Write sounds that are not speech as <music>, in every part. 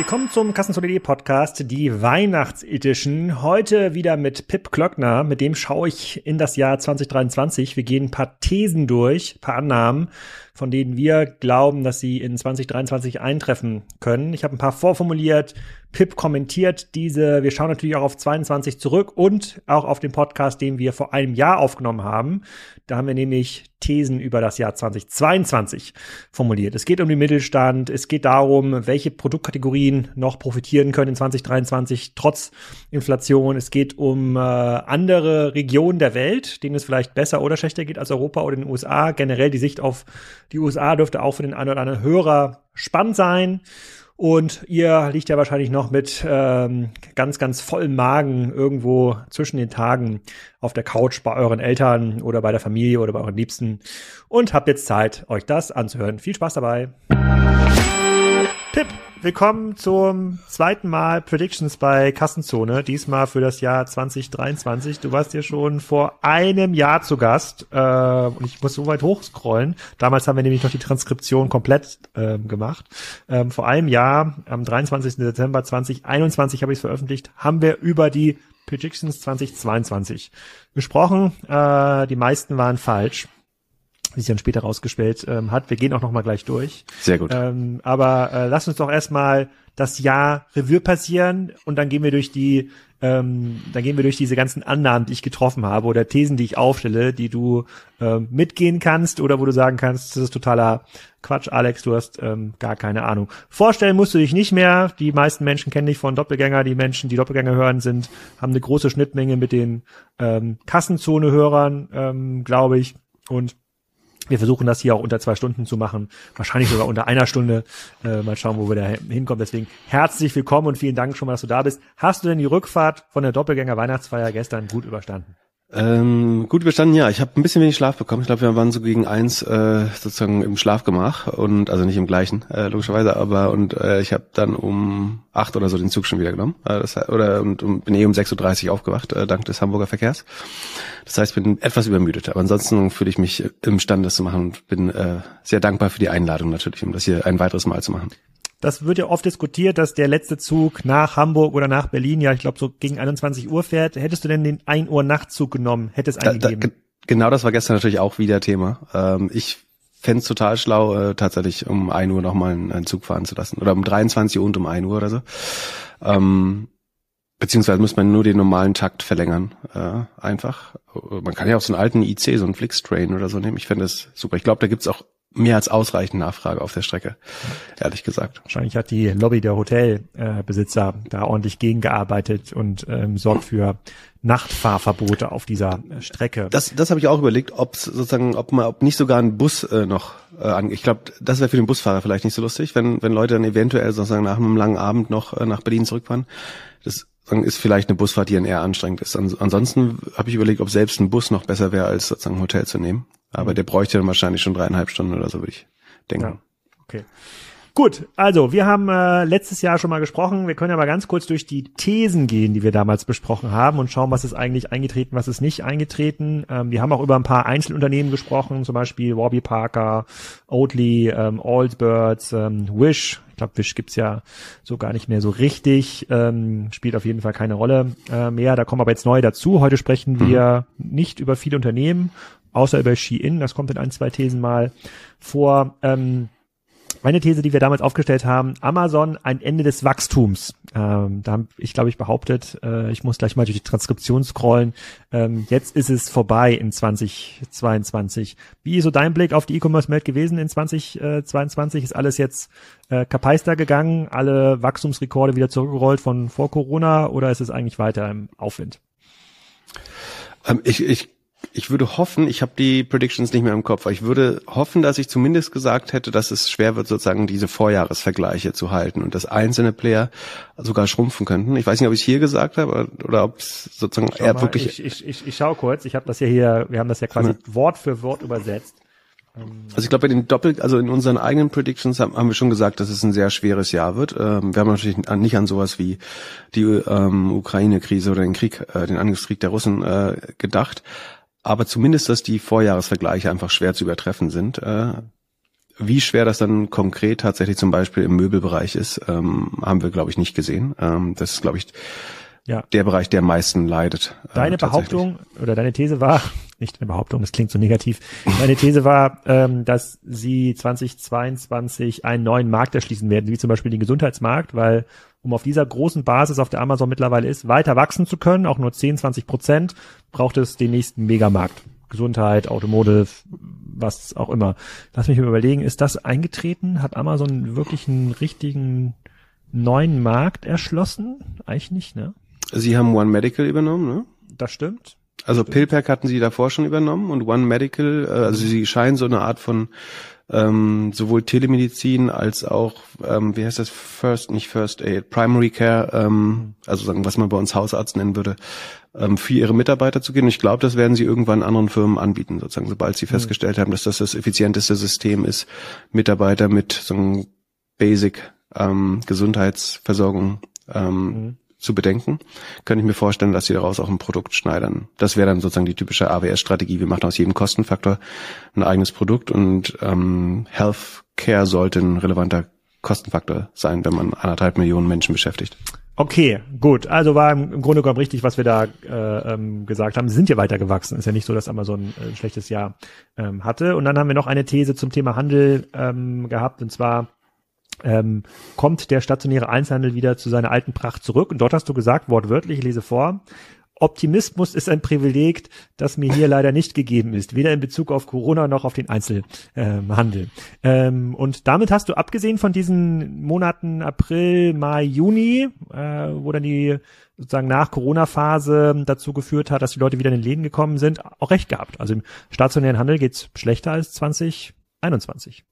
Willkommen zum Kassenzone.de Podcast, die Weihnachtsedition. Heute wieder mit Pip Klöckner. Mit dem schaue ich in das Jahr 2023. Wir gehen ein paar Thesen durch, ein paar Annahmen von denen wir glauben, dass sie in 2023 eintreffen können. Ich habe ein paar vorformuliert. Pip kommentiert diese. Wir schauen natürlich auch auf 22 zurück und auch auf den Podcast, den wir vor einem Jahr aufgenommen haben. Da haben wir nämlich Thesen über das Jahr 2022 formuliert. Es geht um den Mittelstand. Es geht darum, welche Produktkategorien noch profitieren können in 2023 trotz Inflation. Es geht um äh, andere Regionen der Welt, denen es vielleicht besser oder schlechter geht als Europa oder den USA. Generell die Sicht auf die USA dürfte auch für den einen oder anderen Hörer spannend sein. Und ihr liegt ja wahrscheinlich noch mit ähm, ganz, ganz vollem Magen irgendwo zwischen den Tagen auf der Couch bei euren Eltern oder bei der Familie oder bei euren Liebsten und habt jetzt Zeit, euch das anzuhören. Viel Spaß dabei. Tipp. Willkommen zum zweiten Mal Predictions bei Kassenzone, diesmal für das Jahr 2023. Du warst ja schon vor einem Jahr zu Gast äh, und ich muss so weit hochscrollen. Damals haben wir nämlich noch die Transkription komplett äh, gemacht. Ähm, vor einem Jahr, am 23. Dezember 2021 habe ich es veröffentlicht, haben wir über die Predictions 2022 gesprochen. Äh, die meisten waren falsch wie sich dann später rausgestellt ähm, hat. Wir gehen auch noch mal gleich durch. Sehr gut. Ähm, aber äh, lass uns doch erstmal das Jahr Revue passieren und dann gehen wir durch die, ähm, dann gehen wir durch diese ganzen Annahmen, die ich getroffen habe oder Thesen, die ich aufstelle, die du ähm, mitgehen kannst oder wo du sagen kannst, das ist totaler Quatsch, Alex, du hast ähm, gar keine Ahnung. Vorstellen musst du dich nicht mehr. Die meisten Menschen kennen dich von Doppelgänger. Die Menschen, die Doppelgänger hören, sind, haben eine große Schnittmenge mit den ähm, Kassenzone-Hörern, ähm, glaube ich. Und wir versuchen das hier auch unter zwei Stunden zu machen, wahrscheinlich sogar unter einer Stunde. Äh, mal schauen, wo wir da hinkommen. Deswegen herzlich willkommen und vielen Dank schon mal, dass du da bist. Hast du denn die Rückfahrt von der Doppelgänger Weihnachtsfeier gestern gut überstanden? Ähm, gut überstanden, ja. Ich habe ein bisschen wenig Schlaf bekommen. Ich glaube, wir waren so gegen eins äh, sozusagen im Schlafgemach und also nicht im gleichen, äh, logischerweise, aber und äh, ich habe dann um acht oder so den Zug schon wieder genommen. Äh, das, oder und, und bin eh um 6.30 Uhr aufgewacht, äh, dank des Hamburger Verkehrs. Das heißt, ich bin etwas übermüdet, aber ansonsten fühle ich mich imstande, das zu machen und bin äh, sehr dankbar für die Einladung natürlich, um das hier ein weiteres Mal zu machen. Das wird ja oft diskutiert, dass der letzte Zug nach Hamburg oder nach Berlin, ja, ich glaube, so gegen 21 Uhr fährt. Hättest du denn den 1 Uhr Nachtzug genommen? Hätte es? Da, da, genau das war gestern natürlich auch wieder Thema. Ähm, ich fände total schlau, äh, tatsächlich um 1 Uhr nochmal einen, einen Zug fahren zu lassen. Oder um 23 Uhr und um 1 Uhr oder so. Ähm, beziehungsweise muss man nur den normalen Takt verlängern. Äh, einfach. Man kann ja auch so einen alten IC, so einen Flixtrain oder so nehmen. Ich fände das super. Ich glaube, da gibt's auch mehr als ausreichend Nachfrage auf der Strecke, ehrlich gesagt. Wahrscheinlich hat die Lobby der Hotelbesitzer äh, da ordentlich gegengearbeitet und ähm, sorgt für Nachtfahrverbote auf dieser äh, Strecke. Das, das habe ich auch überlegt, ob sozusagen, ob man, ob nicht sogar ein Bus äh, noch äh, an. Ich glaube, das wäre für den Busfahrer vielleicht nicht so lustig, wenn wenn Leute dann eventuell sozusagen nach einem langen Abend noch äh, nach Berlin zurückfahren. Das ist vielleicht eine Busfahrt, die dann eher anstrengend ist. Ansonsten habe ich überlegt, ob selbst ein Bus noch besser wäre, als sozusagen ein Hotel zu nehmen. Aber mhm. der bräuchte dann wahrscheinlich schon dreieinhalb Stunden oder so, würde ich denken. Ja, okay. Gut, also wir haben äh, letztes Jahr schon mal gesprochen. Wir können aber ganz kurz durch die Thesen gehen, die wir damals besprochen haben und schauen, was ist eigentlich eingetreten, was ist nicht eingetreten. Ähm, wir haben auch über ein paar Einzelunternehmen gesprochen, zum Beispiel Warby Parker, Oatly, ähm, Allbirds, ähm, Wish. Ich glaube, Wish gibt's ja so gar nicht mehr so richtig. Ähm, spielt auf jeden Fall keine Rolle äh, mehr. Da kommen aber jetzt neue dazu. Heute sprechen mhm. wir nicht über viele Unternehmen, außer über Shein, das kommt in ein, zwei Thesen mal vor. Ähm, meine These, die wir damals aufgestellt haben, Amazon ein Ende des Wachstums. Ähm, da habe ich, glaube ich, behauptet, äh, ich muss gleich mal durch die Transkription scrollen. Ähm, jetzt ist es vorbei in 2022. Wie ist so dein Blick auf die E-Commerce-Welt gewesen in 2022? Ist alles jetzt äh, kapeister gegangen? Alle Wachstumsrekorde wieder zurückgerollt von vor Corona oder ist es eigentlich weiter im Aufwind? Ähm, ich, ich ich würde hoffen, ich habe die Predictions nicht mehr im Kopf, aber ich würde hoffen, dass ich zumindest gesagt hätte, dass es schwer wird, sozusagen diese Vorjahresvergleiche zu halten und dass einzelne Player sogar schrumpfen könnten. Ich weiß nicht, ob ich es hier gesagt habe oder ob es sozusagen eher mal, wirklich. Ich, ich, ich, ich schaue kurz, ich habe das ja hier, wir haben das ja quasi ja. Wort für Wort übersetzt. Also ich glaube, bei den Doppel, also in unseren eigenen Predictions haben, haben, wir schon gesagt, dass es ein sehr schweres Jahr wird. Ähm, wir haben natürlich nicht an sowas wie die ähm, Ukraine-Krise oder den Krieg, äh, den Angriffskrieg der Russen äh, gedacht aber zumindest, dass die Vorjahresvergleiche einfach schwer zu übertreffen sind. Äh, wie schwer das dann konkret tatsächlich zum Beispiel im Möbelbereich ist, ähm, haben wir, glaube ich, nicht gesehen. Ähm, das ist, glaube ich, ja. der Bereich, der am meisten leidet. Äh, deine äh, Behauptung oder deine These war, <laughs> nicht eine Behauptung, das klingt so negativ, deine These war, ähm, dass sie 2022 einen neuen Markt erschließen werden, wie zum Beispiel den Gesundheitsmarkt, weil um auf dieser großen Basis, auf der Amazon mittlerweile ist, weiter wachsen zu können, auch nur 10, 20 Prozent, braucht es den nächsten Megamarkt. Gesundheit, Automotive, was auch immer. Lass mich mal überlegen, ist das eingetreten? Hat Amazon wirklich einen richtigen neuen Markt erschlossen? Eigentlich nicht, ne? Sie haben One Medical übernommen, ne? Das stimmt. Also PillPack hatten sie davor schon übernommen und One Medical, äh, also sie scheinen so eine Art von ähm, sowohl Telemedizin als auch, ähm, wie heißt das, First, nicht First Aid, Primary Care, ähm, also sagen, was man bei uns Hausarzt nennen würde, ähm, für ihre Mitarbeiter zu gehen. Und ich glaube, das werden sie irgendwann anderen Firmen anbieten, sozusagen, sobald sie mhm. festgestellt haben, dass das das effizienteste System ist, Mitarbeiter mit so einem Basic ähm, Gesundheitsversorgung ähm, mhm zu bedenken, könnte ich mir vorstellen, dass sie daraus auch ein Produkt schneidern. Das wäre dann sozusagen die typische AWS-Strategie. Wir machen aus jedem Kostenfaktor ein eigenes Produkt und ähm, Healthcare sollte ein relevanter Kostenfaktor sein, wenn man anderthalb Millionen Menschen beschäftigt. Okay, gut. Also war im Grunde genommen richtig, was wir da äh, ähm, gesagt haben. Sie sind ja weitergewachsen. Ist ja nicht so, dass Amazon äh, ein schlechtes Jahr ähm, hatte. Und dann haben wir noch eine These zum Thema Handel ähm, gehabt, und zwar ähm, kommt der stationäre Einzelhandel wieder zu seiner alten Pracht zurück. Und dort hast du gesagt, wortwörtlich, ich lese vor, Optimismus ist ein Privileg, das mir hier leider nicht gegeben ist, weder in Bezug auf Corona noch auf den Einzelhandel. Ähm, und damit hast du abgesehen von diesen Monaten April, Mai, Juni, äh, wo dann die sozusagen nach Corona-Phase dazu geführt hat, dass die Leute wieder in den Läden gekommen sind, auch recht gehabt. Also im stationären Handel geht's schlechter als 2021.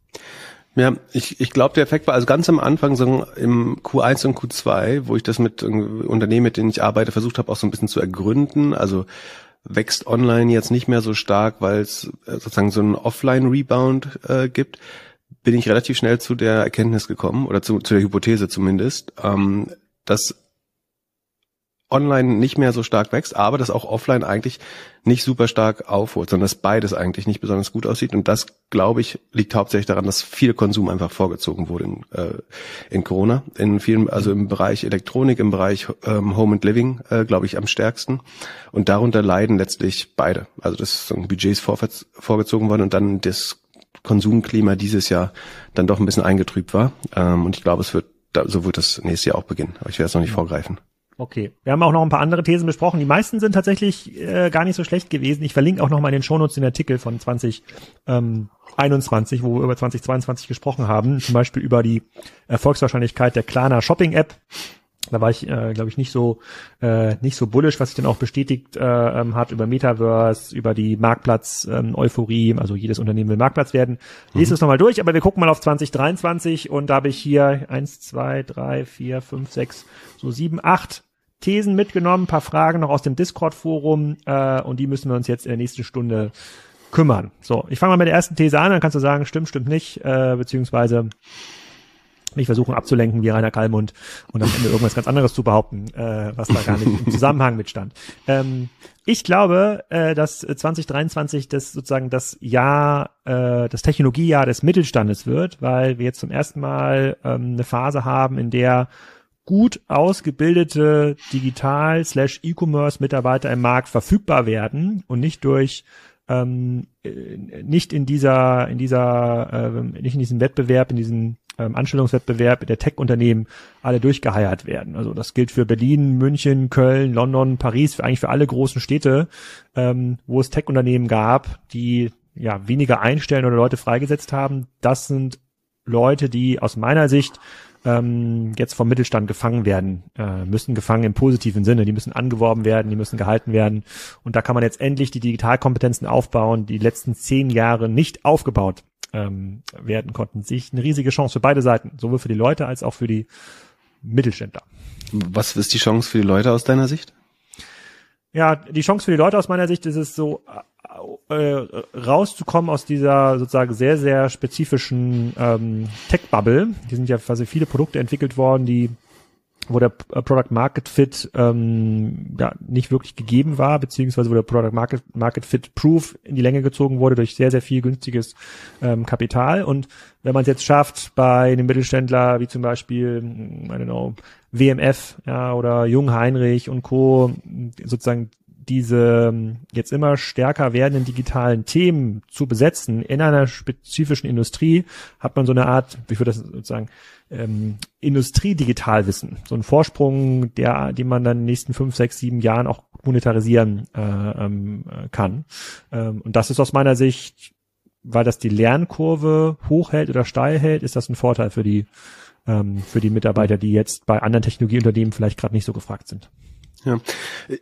Ja, ich, ich glaube, der Effekt war also ganz am Anfang so im Q1 und Q2, wo ich das mit Unternehmen, mit denen ich arbeite, versucht habe, auch so ein bisschen zu ergründen. Also wächst online jetzt nicht mehr so stark, weil es äh, sozusagen so einen Offline-Rebound äh, gibt, bin ich relativ schnell zu der Erkenntnis gekommen oder zu, zu der Hypothese zumindest, ähm, dass online nicht mehr so stark wächst, aber dass auch offline eigentlich nicht super stark aufholt, sondern dass beides eigentlich nicht besonders gut aussieht. Und das, glaube ich, liegt hauptsächlich daran, dass viel Konsum einfach vorgezogen wurde in, äh, in Corona. In vielen, also im Bereich Elektronik, im Bereich ähm, Home and Living, äh, glaube ich, am stärksten. Und darunter leiden letztlich beide. Also das sind Budgets vor, vorgezogen worden und dann das Konsumklima dieses Jahr dann doch ein bisschen eingetrübt war. Ähm, und ich glaube, es wird, so wird das nächste Jahr auch beginnen. Aber ich werde es noch nicht vorgreifen. Okay. Wir haben auch noch ein paar andere Thesen besprochen. Die meisten sind tatsächlich äh, gar nicht so schlecht gewesen. Ich verlinke auch noch mal in den Shownotes den Artikel von 2021, wo wir über 2022 gesprochen haben. Zum Beispiel über die Erfolgswahrscheinlichkeit der Klarna Shopping App. Da war ich, äh, glaube ich, nicht so äh, nicht so bullish, was sich dann auch bestätigt äh, ähm, hat über Metaverse, über die Marktplatz-Euphorie. Ähm, also jedes Unternehmen will Marktplatz werden. Lest mhm. es nochmal durch, aber wir gucken mal auf 2023 und da habe ich hier eins, zwei, drei, vier, fünf, sechs, so sieben, acht Thesen mitgenommen, ein paar Fragen noch aus dem Discord-Forum äh, und die müssen wir uns jetzt in der nächsten Stunde kümmern. So, ich fange mal mit der ersten These an, dann kannst du sagen, stimmt, stimmt nicht, äh, beziehungsweise nicht versuchen abzulenken wie Rainer Kallmund und am Ende irgendwas ganz anderes zu behaupten, äh, was da gar nicht im <laughs> Zusammenhang mitstand. Ähm, ich glaube, äh, dass 2023 das sozusagen das Jahr, äh, das Technologiejahr des Mittelstandes wird, weil wir jetzt zum ersten Mal ähm, eine Phase haben, in der gut ausgebildete Digital- slash E-Commerce-Mitarbeiter im Markt verfügbar werden und nicht durch ähm, äh, nicht in dieser in dieser äh, nicht in diesem Wettbewerb in diesem ähm, Anstellungswettbewerb der Tech-Unternehmen alle durchgeheiert werden. Also das gilt für Berlin, München, Köln, London, Paris, für eigentlich für alle großen Städte, ähm, wo es Tech-Unternehmen gab, die ja weniger einstellen oder Leute freigesetzt haben. Das sind Leute, die aus meiner Sicht ähm, jetzt vom Mittelstand gefangen werden äh, müssen, gefangen im positiven Sinne. Die müssen angeworben werden, die müssen gehalten werden. Und da kann man jetzt endlich die Digitalkompetenzen aufbauen, die, letzten zehn Jahre nicht aufgebaut ähm, werden konnten. Sich eine riesige Chance für beide Seiten, sowohl für die Leute als auch für die Mittelständler. Was ist die Chance für die Leute aus deiner Sicht? Ja, die Chance für die Leute aus meiner Sicht ist es so, äh, rauszukommen aus dieser sozusagen sehr, sehr spezifischen ähm, Tech-Bubble. Hier sind ja quasi viele Produkte entwickelt worden, die wo der äh, Product Market Fit ähm, ja, nicht wirklich gegeben war, beziehungsweise wo der Product Market, Market Fit Proof in die Länge gezogen wurde durch sehr, sehr viel günstiges ähm, Kapital. Und wenn man es jetzt schafft, bei einem Mittelständler wie zum Beispiel, I don't know, WMF ja, oder Jung Heinrich und Co. sozusagen diese ähm, jetzt immer stärker werdenden digitalen Themen zu besetzen in einer spezifischen Industrie, hat man so eine Art, wie würde das sozusagen, ähm, Industriedigitalwissen, so ein Vorsprung, der, den man dann in den nächsten fünf, sechs, sieben Jahren auch monetarisieren äh, ähm, kann. Ähm, und das ist aus meiner Sicht, weil das die Lernkurve hochhält oder steil hält, ist das ein Vorteil für die ähm, für die Mitarbeiter, die jetzt bei anderen Technologieunternehmen vielleicht gerade nicht so gefragt sind. Ja,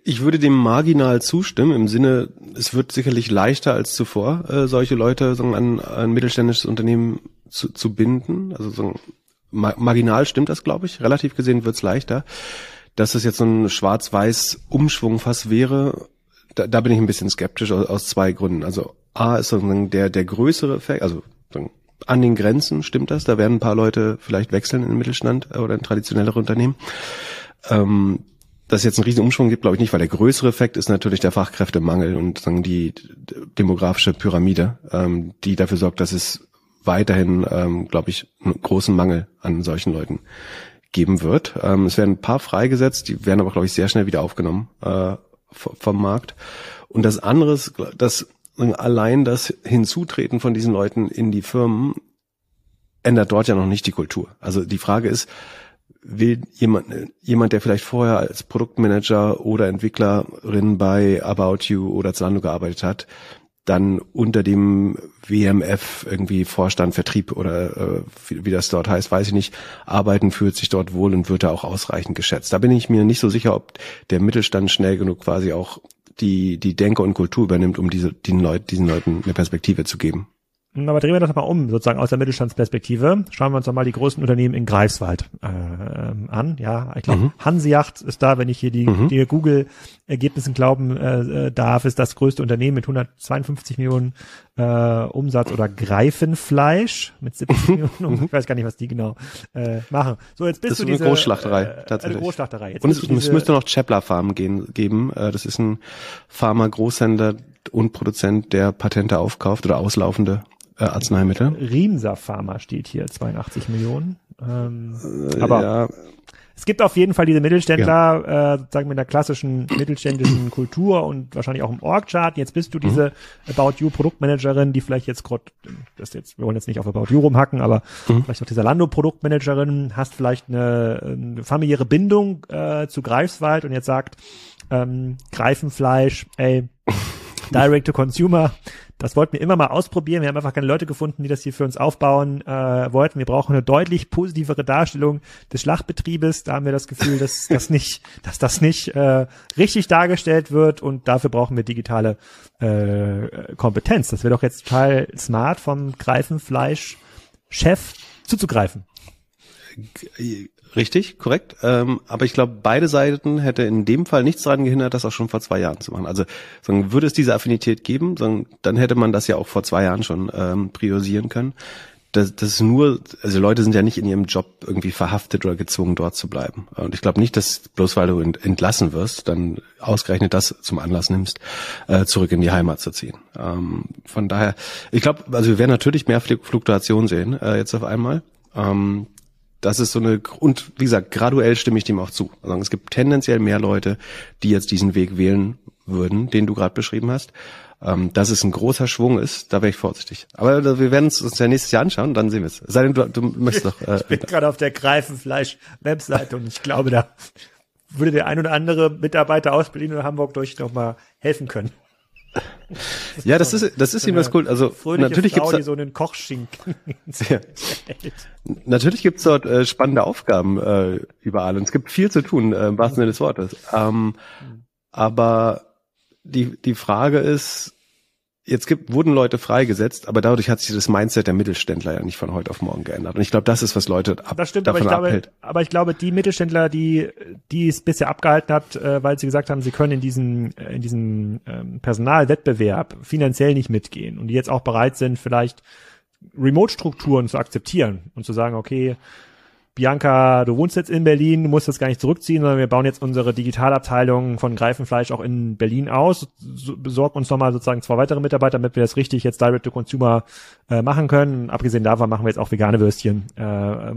ich würde dem marginal zustimmen im Sinne, es wird sicherlich leichter als zuvor, äh, solche Leute sagen, an ein mittelständisches Unternehmen zu, zu binden. Also so ma marginal stimmt das, glaube ich. Relativ gesehen wird's leichter. Dass es jetzt so ein schwarz-weiß Umschwung fast wäre, da, da bin ich ein bisschen skeptisch aus, aus zwei Gründen. Also A ist sozusagen der, der größere Effekt, also an den Grenzen stimmt das, da werden ein paar Leute vielleicht wechseln in den Mittelstand oder in traditionellere Unternehmen. Ähm, dass es jetzt einen riesen Umschwung gibt, glaube ich nicht, weil der größere Effekt ist natürlich der Fachkräftemangel und sagen die demografische Pyramide, ähm, die dafür sorgt, dass es weiterhin, ähm, glaube ich, einen großen Mangel an solchen Leuten geben wird. Ähm, es werden ein paar freigesetzt, die werden aber, glaube ich, sehr schnell wieder aufgenommen äh, vom Markt. Und das andere ist, dass allein das Hinzutreten von diesen Leuten in die Firmen ändert dort ja noch nicht die Kultur. Also die Frage ist, will jemand, jemand, der vielleicht vorher als Produktmanager oder Entwicklerin bei About You oder Zalando gearbeitet hat, dann unter dem WMF irgendwie Vorstand, Vertrieb oder äh, wie, wie, das dort heißt, weiß ich nicht, arbeiten, fühlt sich dort wohl und wird da auch ausreichend geschätzt. Da bin ich mir nicht so sicher, ob der Mittelstand schnell genug quasi auch die, die Denke und Kultur übernimmt, um diese, den Leut, diesen Leuten eine Perspektive zu geben. Aber drehen wir das mal um, sozusagen aus der Mittelstandsperspektive. Schauen wir uns doch mal die großen Unternehmen in Greifswald äh, an. Ja, ich glaube, mhm. Hanseyacht ist da, wenn ich hier die, mhm. die Google-Ergebnissen glauben äh, darf, ist das größte Unternehmen mit 152 Millionen äh, Umsatz oder Greifenfleisch mit 70 Millionen. Ich weiß gar nicht, was die genau äh, machen. So, jetzt bist das du ist diese, eine Großschlachterei, äh, tatsächlich. Eine Großschlachterei. Jetzt Und es, es müsste noch Chepler Farm gehen, geben. Äh, das ist ein Pharma-Großhändler und Produzent, der Patente aufkauft oder auslaufende äh, Arzneimittel. Riemser Pharma steht hier, 82 Millionen. Ähm, äh, aber ja. es gibt auf jeden Fall diese Mittelständler, ja. äh, sozusagen mit einer klassischen mittelständischen <clears throat> Kultur und wahrscheinlich auch im Org-Chart. Jetzt bist du diese mhm. About You Produktmanagerin, die vielleicht jetzt gerade, das jetzt, wir wollen jetzt nicht auf About You rumhacken, aber mhm. vielleicht auch dieser Lando Produktmanagerin, hast vielleicht eine, eine familiäre Bindung äh, zu Greifswald und jetzt sagt, ähm, Greifenfleisch, ey, Direct to Consumer, das wollten wir immer mal ausprobieren. Wir haben einfach keine Leute gefunden, die das hier für uns aufbauen äh, wollten. Wir brauchen eine deutlich positivere Darstellung des Schlachtbetriebes. Da haben wir das Gefühl, dass <laughs> das nicht, dass das nicht äh, richtig dargestellt wird und dafür brauchen wir digitale äh, Kompetenz. Das wäre doch jetzt total smart vom Greifenfleisch-Chef zuzugreifen. Richtig, korrekt. Ähm, aber ich glaube, beide Seiten hätte in dem Fall nichts daran gehindert, das auch schon vor zwei Jahren zu machen. Also sagen, würde es diese Affinität geben, sagen, dann hätte man das ja auch vor zwei Jahren schon ähm, priorisieren können. Das, das ist nur, also Leute sind ja nicht in ihrem Job irgendwie verhaftet oder gezwungen, dort zu bleiben. Und ich glaube nicht, dass bloß weil du entlassen wirst, dann ausgerechnet das zum Anlass nimmst, äh, zurück in die Heimat zu ziehen. Ähm, von daher, ich glaube, also wir werden natürlich mehr Fluktuation sehen äh, jetzt auf einmal. Ähm, das ist so eine, und wie gesagt, graduell stimme ich dem auch zu. Also es gibt tendenziell mehr Leute, die jetzt diesen Weg wählen würden, den du gerade beschrieben hast. Ähm, dass es ein großer Schwung ist, da wäre ich vorsichtig. Aber wir werden es uns ja nächstes Jahr anschauen, dann sehen wir es. Sei denn, du, du möchtest doch. Äh, <laughs> ich bin gerade auf der Greifenfleisch-Webseite und ich glaube, da würde der ein oder andere Mitarbeiter aus Berlin oder Hamburg durch noch mal helfen können. Ja, das ist, das ist so ihm das cool. Also natürlich Frau, gibt's da, so einen Kochschinken. ja. Natürlich gibt's dort äh, spannende Aufgaben äh, überall und es gibt viel zu tun, äh, im wahrsten Sinne des Wortes. Ähm, mhm. Aber die die Frage ist, jetzt gibt, wurden Leute freigesetzt, aber dadurch hat sich das Mindset der Mittelständler ja nicht von heute auf morgen geändert. Und ich glaube, das ist, was Leute ab, das stimmt, davon aber ich glaube, abhält. Aber ich glaube, die Mittelständler, die, die es bisher abgehalten hat, äh, weil sie gesagt haben, sie können in diesem, äh, in diesem ähm, Personalwettbewerb finanziell nicht mitgehen und die jetzt auch bereit sind, vielleicht Remote-Strukturen zu akzeptieren und zu sagen, okay, Bianca, du wohnst jetzt in Berlin, du musst das gar nicht zurückziehen, sondern wir bauen jetzt unsere Digitalabteilung von Greifenfleisch auch in Berlin aus, so, besorg uns nochmal sozusagen zwei weitere Mitarbeiter, damit wir das richtig jetzt Direct to Consumer äh, machen können. Abgesehen davon machen wir jetzt auch vegane Würstchen äh,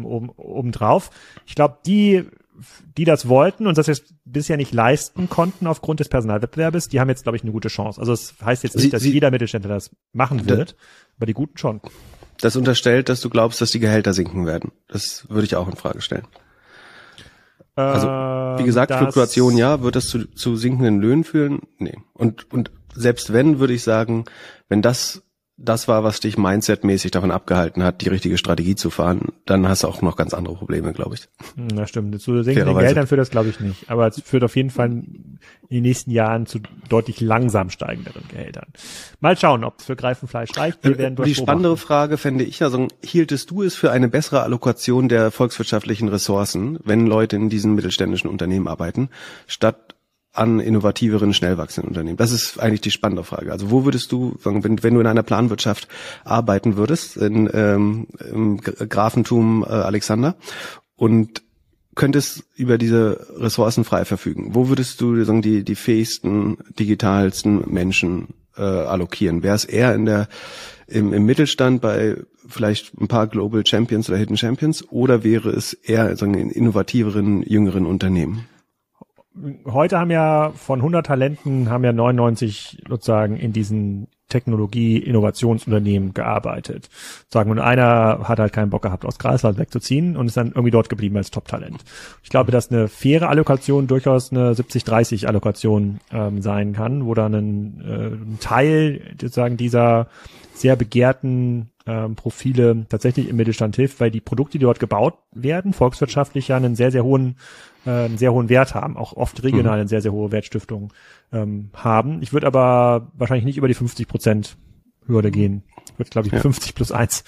oben, oben drauf. Ich glaube, die die das wollten und das jetzt bisher nicht leisten konnten aufgrund des Personalwettbewerbes, die haben jetzt, glaube ich, eine gute Chance. Also es das heißt jetzt nicht, dass Sie, jeder Mittelständler das machen wird, aber die Guten schon. Das unterstellt, dass du glaubst, dass die Gehälter sinken werden. Das würde ich auch in Frage stellen. Also, wie gesagt, Fluktuation ja, wird das zu, zu sinkenden Löhnen führen? Nee. Und, und selbst wenn, würde ich sagen, wenn das das war, was dich mindsetmäßig davon abgehalten hat, die richtige Strategie zu fahren, dann hast du auch noch ganz andere Probleme, glaube ich. Na stimmt. Zu sinkenden Geldern führt das, glaube ich, nicht. Aber es führt auf jeden Fall in den nächsten Jahren zu deutlich langsam steigenderen Gehältern. Mal schauen, ob es für Greifenfleisch reicht. Wir werden die spannendere Frage fände ich also, hieltest du es für eine bessere Allokation der volkswirtschaftlichen Ressourcen, wenn Leute in diesen mittelständischen Unternehmen arbeiten, statt an innovativeren, schnell wachsenden Unternehmen? Das ist eigentlich die spannende Frage. Also wo würdest du, wenn, wenn du in einer Planwirtschaft arbeiten würdest, in, ähm, im Grafentum äh, Alexander und könntest über diese Ressourcen frei verfügen, wo würdest du sagen, die, die fähigsten, digitalsten Menschen äh, allokieren? Wäre es eher in der im, im Mittelstand bei vielleicht ein paar Global Champions oder Hidden Champions oder wäre es eher sagen, in innovativeren, jüngeren Unternehmen? Heute haben ja von 100 Talenten haben ja 99 sozusagen in diesen Technologie-Innovationsunternehmen gearbeitet. Sagen, und einer hat halt keinen Bock gehabt, aus Greifswald wegzuziehen und ist dann irgendwie dort geblieben als Top-Talent. Ich glaube, dass eine faire Allokation durchaus eine 70-30 Allokation ähm, sein kann, wo dann ein, äh, ein Teil sozusagen dieser sehr begehrten ähm, Profile tatsächlich im Mittelstand hilft, weil die Produkte, die dort gebaut werden, volkswirtschaftlich ja einen sehr, sehr hohen, äh, einen sehr hohen Wert haben, auch oft regional mhm. eine sehr, sehr hohe Wertstiftung ähm, haben. Ich würde aber wahrscheinlich nicht über die 50 Prozent Hürde gehen. Ich würde, glaube ich, ja. 50 plus eins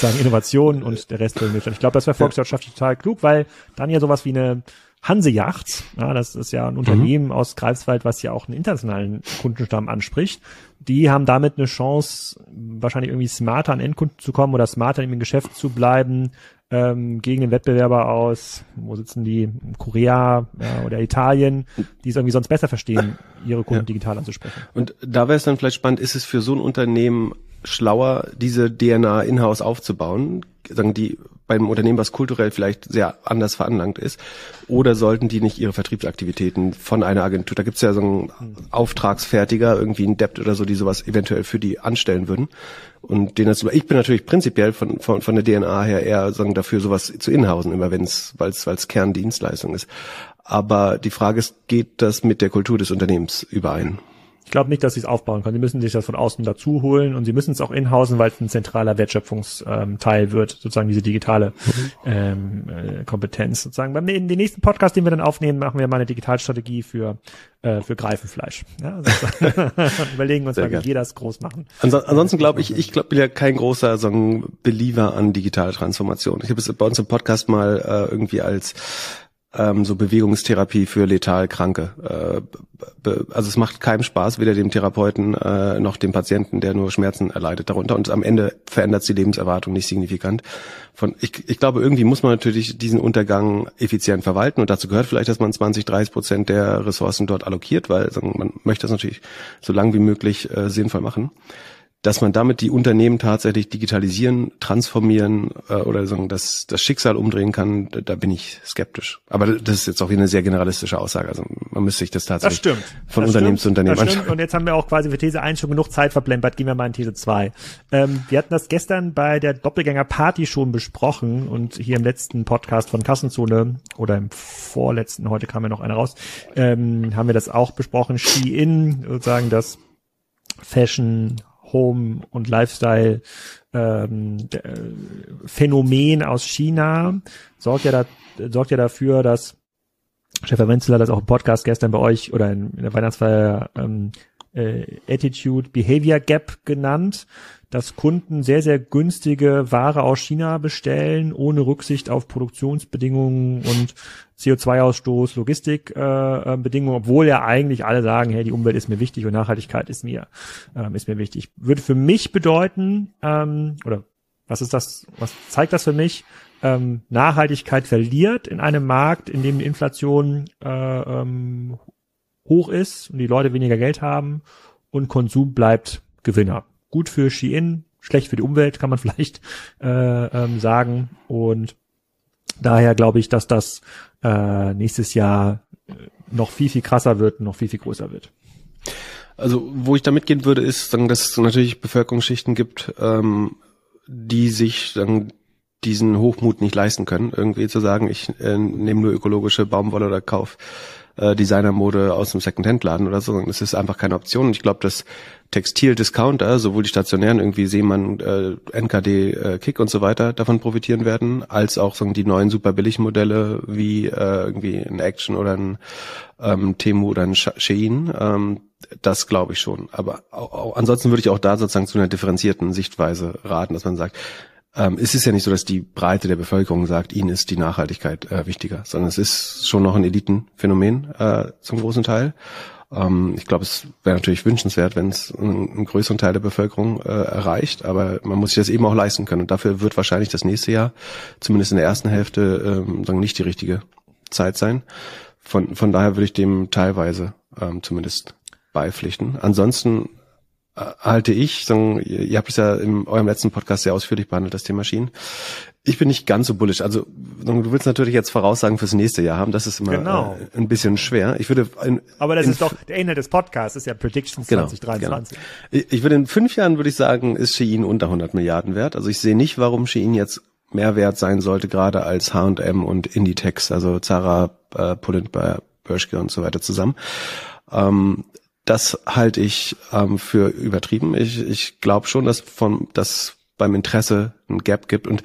sagen Innovation und der Rest für Mittelstand. Ich glaube, das wäre volkswirtschaftlich total klug, weil dann ja sowas wie eine Hansejacht, ja, das ist ja ein Unternehmen mhm. aus Greifswald, was ja auch einen internationalen Kundenstamm anspricht. Die haben damit eine Chance, wahrscheinlich irgendwie smarter an Endkunden zu kommen oder smarter im Geschäft zu bleiben, ähm, gegen den Wettbewerber aus, wo sitzen die, Korea ja, oder Italien, die es irgendwie sonst besser verstehen, ihre Kunden ja. digital anzusprechen. Und da wäre es dann vielleicht spannend, ist es für so ein Unternehmen schlauer, diese DNA in-house aufzubauen? Sagen die beim Unternehmen, was kulturell vielleicht sehr anders veranlangt ist, oder sollten die nicht ihre Vertriebsaktivitäten von einer Agentur, da gibt's ja so einen Auftragsfertiger, irgendwie ein Debt oder so, die sowas eventuell für die anstellen würden. Und den das, ich bin natürlich prinzipiell von, von, von der DNA her eher sagen, dafür, sowas zu inhausen, immer wenn es, weil es Kerndienstleistung ist. Aber die Frage ist, geht das mit der Kultur des Unternehmens überein? Ich glaube nicht, dass sie es aufbauen können. Sie müssen sich das von außen dazu holen und sie müssen es auch inhausen, weil es ein zentraler Wertschöpfungsteil wird, sozusagen diese digitale mhm. ähm, äh, Kompetenz. Sozusagen beim in den nächsten Podcast, den wir dann aufnehmen, machen wir mal eine Digitalstrategie für äh, für Greifenfleisch. Ja, also, <laughs> überlegen uns mal, wie wir das groß machen. ansonsten glaube ich, ich glaube, bin ja kein großer so ein Believer an digitale Transformation. Ich habe es bei uns im Podcast mal äh, irgendwie als ähm, so Bewegungstherapie für letal Kranke. Äh, also es macht keinem Spaß, weder dem Therapeuten äh, noch dem Patienten, der nur Schmerzen erleidet darunter. Und am Ende verändert die Lebenserwartung nicht signifikant. Von, ich, ich glaube, irgendwie muss man natürlich diesen Untergang effizient verwalten und dazu gehört vielleicht, dass man 20, 30 Prozent der Ressourcen dort allokiert, weil man möchte das natürlich so lang wie möglich äh, sinnvoll machen dass man damit die Unternehmen tatsächlich digitalisieren, transformieren äh, oder sagen, das, das Schicksal umdrehen kann, da, da bin ich skeptisch. Aber das ist jetzt auch wieder eine sehr generalistische Aussage. Also man müsste sich das tatsächlich das stimmt. von das Unternehmen stimmt. zu Unternehmen das anschauen. Und jetzt haben wir auch quasi für These 1 schon genug Zeit verplempert. Gehen wir mal in These 2. Ähm, wir hatten das gestern bei der Doppelgänger Party schon besprochen und hier im letzten Podcast von Kassenzone oder im vorletzten, heute kam ja noch einer raus, ähm, haben wir das auch besprochen. Shein, sozusagen das Fashion Home und Lifestyle ähm, äh, Phänomen aus China sorgt ja, da, sorgt ja dafür, dass Chef Wenzel hat das auch im Podcast gestern bei euch oder in, in der Weihnachtsfeier ähm, äh, Attitude Behavior Gap genannt, dass Kunden sehr, sehr günstige Ware aus China bestellen, ohne Rücksicht auf Produktionsbedingungen und CO2-Ausstoß, Logistikbedingungen, äh, obwohl ja eigentlich alle sagen, hey, die Umwelt ist mir wichtig und Nachhaltigkeit ist mir, ähm, ist mir wichtig. Würde für mich bedeuten, ähm, oder was ist das, was zeigt das für mich? ähm, Nachhaltigkeit verliert in einem Markt, in dem die Inflation äh, ähm, hoch ist und die Leute weniger Geld haben und Konsum bleibt Gewinner. Gut für Shein, schlecht für die Umwelt, kann man <laughs> vielleicht äh, ähm, sagen. Und daher glaube ich, dass das äh, nächstes Jahr äh, noch viel, viel krasser wird, noch viel, viel größer wird. Also wo ich da mitgehen würde, ist, sagen, dass es natürlich Bevölkerungsschichten gibt, ähm, die sich dann diesen Hochmut nicht leisten können, irgendwie zu sagen, ich äh, nehme nur ökologische Baumwolle oder kauf äh, Designermode aus dem Secondhand-Laden oder so. Das ist einfach keine Option. Und ich glaube, dass Textil-Discounter, sowohl die stationären, irgendwie Seemann, äh, NKD, äh, Kick und so weiter, davon profitieren werden, als auch sagen, die neuen super billigen Modelle wie äh, irgendwie ein Action oder ein ähm, Temu oder ein Shein. Ähm, das glaube ich schon. Aber auch, auch, ansonsten würde ich auch da sozusagen zu einer differenzierten Sichtweise raten, dass man sagt, ähm, es ist ja nicht so, dass die Breite der Bevölkerung sagt, ihnen ist die Nachhaltigkeit äh, wichtiger, sondern es ist schon noch ein Elitenphänomen äh, zum großen Teil. Ähm, ich glaube, es wäre natürlich wünschenswert, wenn es einen, einen, größeren Teil der Bevölkerung äh, erreicht, aber man muss sich das eben auch leisten können. Und dafür wird wahrscheinlich das nächste Jahr, zumindest in der ersten Hälfte, ähm, sagen nicht die richtige Zeit sein. Von, von daher würde ich dem teilweise ähm, zumindest beipflichten. Ansonsten halte ich, sagen, ihr habt es ja in eurem letzten Podcast sehr ausführlich behandelt, das Thema Maschinen. Ich bin nicht ganz so bullish. Also du willst natürlich jetzt Voraussagen fürs nächste Jahr haben. Das ist immer genau. äh, ein bisschen schwer. Ich würde. In, Aber das ist doch der Inhalt des Podcasts. ist ja Predictions genau, 2023. Genau. Ich würde in fünf Jahren würde ich sagen, ist Shein unter 100 Milliarden wert. Also ich sehe nicht, warum Shein jetzt mehr wert sein sollte, gerade als H&M und Inditex, also Zara, äh, Pull&Bear, Bershka und so weiter zusammen. Ähm, das halte ich ähm, für übertrieben. Ich, ich glaube schon, dass von dass beim Interesse ein Gap gibt und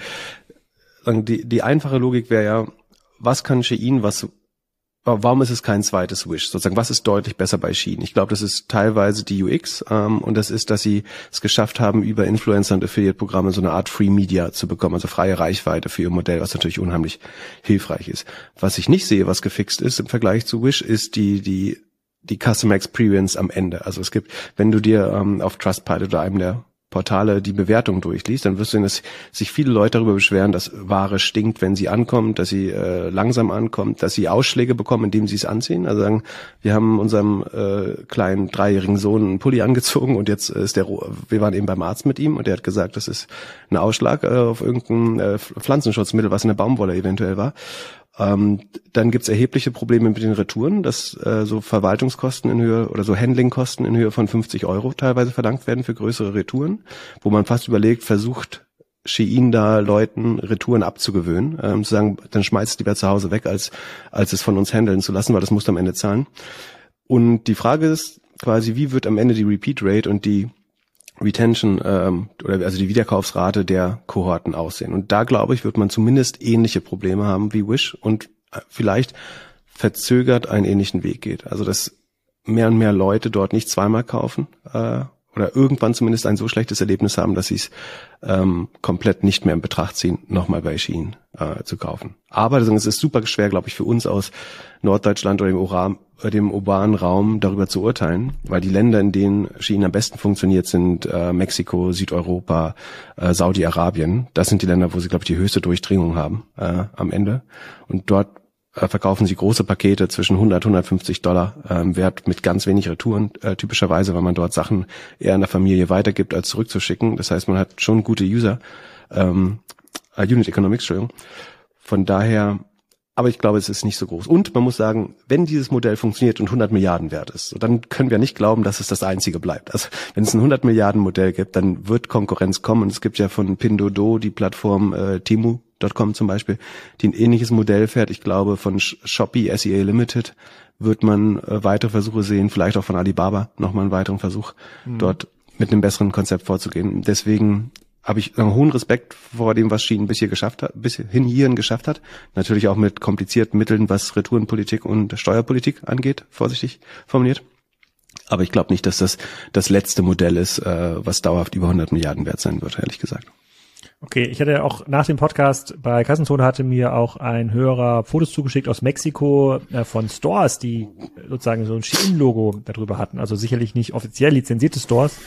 die, die einfache Logik wäre ja, was kann Shein, was warum ist es kein zweites Wish? Sozusagen, was ist deutlich besser bei Shein? Ich glaube, das ist teilweise die UX ähm, und das ist, dass sie es geschafft haben, über Influencer und Affiliate-Programme so eine Art Free Media zu bekommen, also freie Reichweite für ihr Modell, was natürlich unheimlich hilfreich ist. Was ich nicht sehe, was gefixt ist im Vergleich zu Wish, ist die die die Customer Experience am Ende. Also es gibt, wenn du dir ähm, auf Trustpilot oder einem der Portale die Bewertung durchliest, dann wirst du sehen, dass sich viele Leute darüber beschweren, dass Ware stinkt, wenn sie ankommt, dass sie äh, langsam ankommt, dass sie Ausschläge bekommen, indem sie es anziehen. Also sagen, wir haben unserem äh, kleinen dreijährigen Sohn einen Pulli angezogen und jetzt ist der, wir waren eben beim Arzt mit ihm und der hat gesagt, das ist ein Ausschlag äh, auf irgendein äh, Pflanzenschutzmittel, was in der Baumwolle eventuell war. Ähm, dann gibt's erhebliche Probleme mit den Retouren, dass äh, so Verwaltungskosten in Höhe oder so Handlingkosten in Höhe von 50 Euro teilweise verlangt werden für größere Retouren, wo man fast überlegt, versucht Shein da Leuten Retouren abzugewöhnen, ähm, zu sagen, dann schmeißt lieber zu Hause weg, als, als es von uns handeln zu lassen, weil das musst du am Ende zahlen. Und die Frage ist quasi, wie wird am Ende die Repeat Rate und die Retention ähm, oder also die Wiederkaufsrate der Kohorten aussehen. Und da glaube ich, wird man zumindest ähnliche Probleme haben wie Wish und äh, vielleicht verzögert einen ähnlichen Weg geht. Also dass mehr und mehr Leute dort nicht zweimal kaufen äh, oder irgendwann zumindest ein so schlechtes Erlebnis haben, dass sie es ähm, komplett nicht mehr in Betracht ziehen, nochmal bei Shein äh, zu kaufen. Aber es ist super schwer, glaube ich, für uns aus Norddeutschland oder dem, Ura, äh, dem urbanen Raum darüber zu urteilen, weil die Länder, in denen Shein am besten funktioniert, sind äh, Mexiko, Südeuropa, äh, Saudi-Arabien. Das sind die Länder, wo sie, glaube ich, die höchste Durchdringung haben äh, am Ende. Und dort verkaufen sie große Pakete zwischen 100 150 Dollar ähm, Wert mit ganz wenig Retouren äh, typischerweise, weil man dort Sachen eher in der Familie weitergibt als zurückzuschicken. Das heißt, man hat schon gute User ähm, äh, Unit Economics, Entschuldigung. Von daher, aber ich glaube, es ist nicht so groß. Und man muss sagen, wenn dieses Modell funktioniert und 100 Milliarden wert ist, dann können wir nicht glauben, dass es das einzige bleibt. Also wenn es ein 100 Milliarden Modell gibt, dann wird Konkurrenz kommen. Und es gibt ja von Pindodo die Plattform äh, Timu, Com zum Beispiel, die ein ähnliches Modell fährt. Ich glaube, von Shopee SEA Limited wird man äh, weitere Versuche sehen, vielleicht auch von Alibaba nochmal einen weiteren Versuch, mhm. dort mit einem besseren Konzept vorzugehen. Deswegen habe ich einen hohen Respekt vor dem, was Shein bis hier geschafft hat, bis hin hierhin geschafft hat. Natürlich auch mit komplizierten Mitteln, was Retourenpolitik und Steuerpolitik angeht, vorsichtig formuliert. Aber ich glaube nicht, dass das das letzte Modell ist, äh, was dauerhaft über 100 Milliarden wert sein wird, ehrlich gesagt. Okay, ich hatte auch nach dem Podcast bei Kassenzone hatte mir auch ein Hörer Fotos zugeschickt aus Mexiko äh, von Stores, die sozusagen so ein Shein-Logo darüber hatten. Also sicherlich nicht offiziell lizenzierte Stores,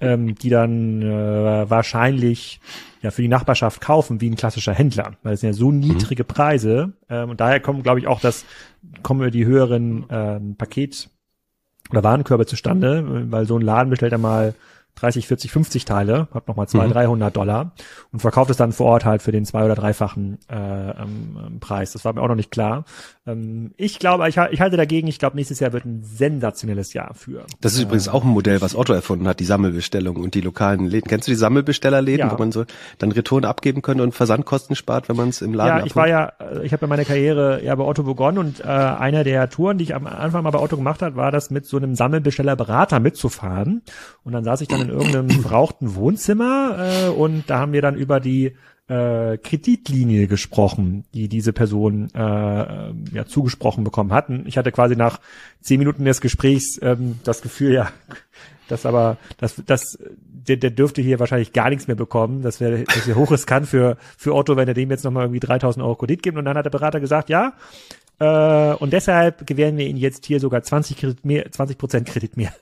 ähm, die dann äh, wahrscheinlich ja für die Nachbarschaft kaufen wie ein klassischer Händler, weil es sind ja so mhm. niedrige Preise ähm, und daher kommen, glaube ich, auch das kommen wir die höheren ähm, Paket oder Warenkörbe zustande, weil so ein Laden bestellt er mal 30, 40, 50 Teile, hat nochmal 200, mhm. 300 Dollar und verkauft es dann vor Ort halt für den zwei- oder dreifachen äh, ähm, Preis. Das war mir auch noch nicht klar. Ähm, ich glaube, ich, ich, halte dagegen, ich glaube, nächstes Jahr wird ein sensationelles Jahr für. Das ist äh, übrigens auch ein Modell, was Otto erfunden hat, die Sammelbestellung und die lokalen Läden. Kennst du die Sammelbestellerläden, ja. wo man so dann Retouren abgeben könnte und Versandkosten spart, wenn man es im Laden Ja, ich abholt? war ja, äh, ich habe ja meine Karriere ja bei Otto begonnen und äh, einer der Touren, die ich am Anfang mal bei Otto gemacht hat, war das mit so einem Sammelbestellerberater mitzufahren. Und dann saß ich dann in irgendeinem <clears throat> verrauchten Wohnzimmer äh, und da haben wir dann über die äh, Kreditlinie gesprochen, die diese Person äh, ja zugesprochen bekommen hatten. Ich hatte quasi nach zehn Minuten des Gesprächs ähm, das Gefühl, ja, <laughs> das aber, das, das, der, der dürfte hier wahrscheinlich gar nichts mehr bekommen. Das wäre das wär hochriskant für für Otto, wenn er dem jetzt nochmal irgendwie 3000 Euro Kredit gibt. Und dann hat der Berater gesagt, ja, äh, und deshalb gewähren wir Ihnen jetzt hier sogar 20 Kredit mehr, 20 Prozent Kredit mehr.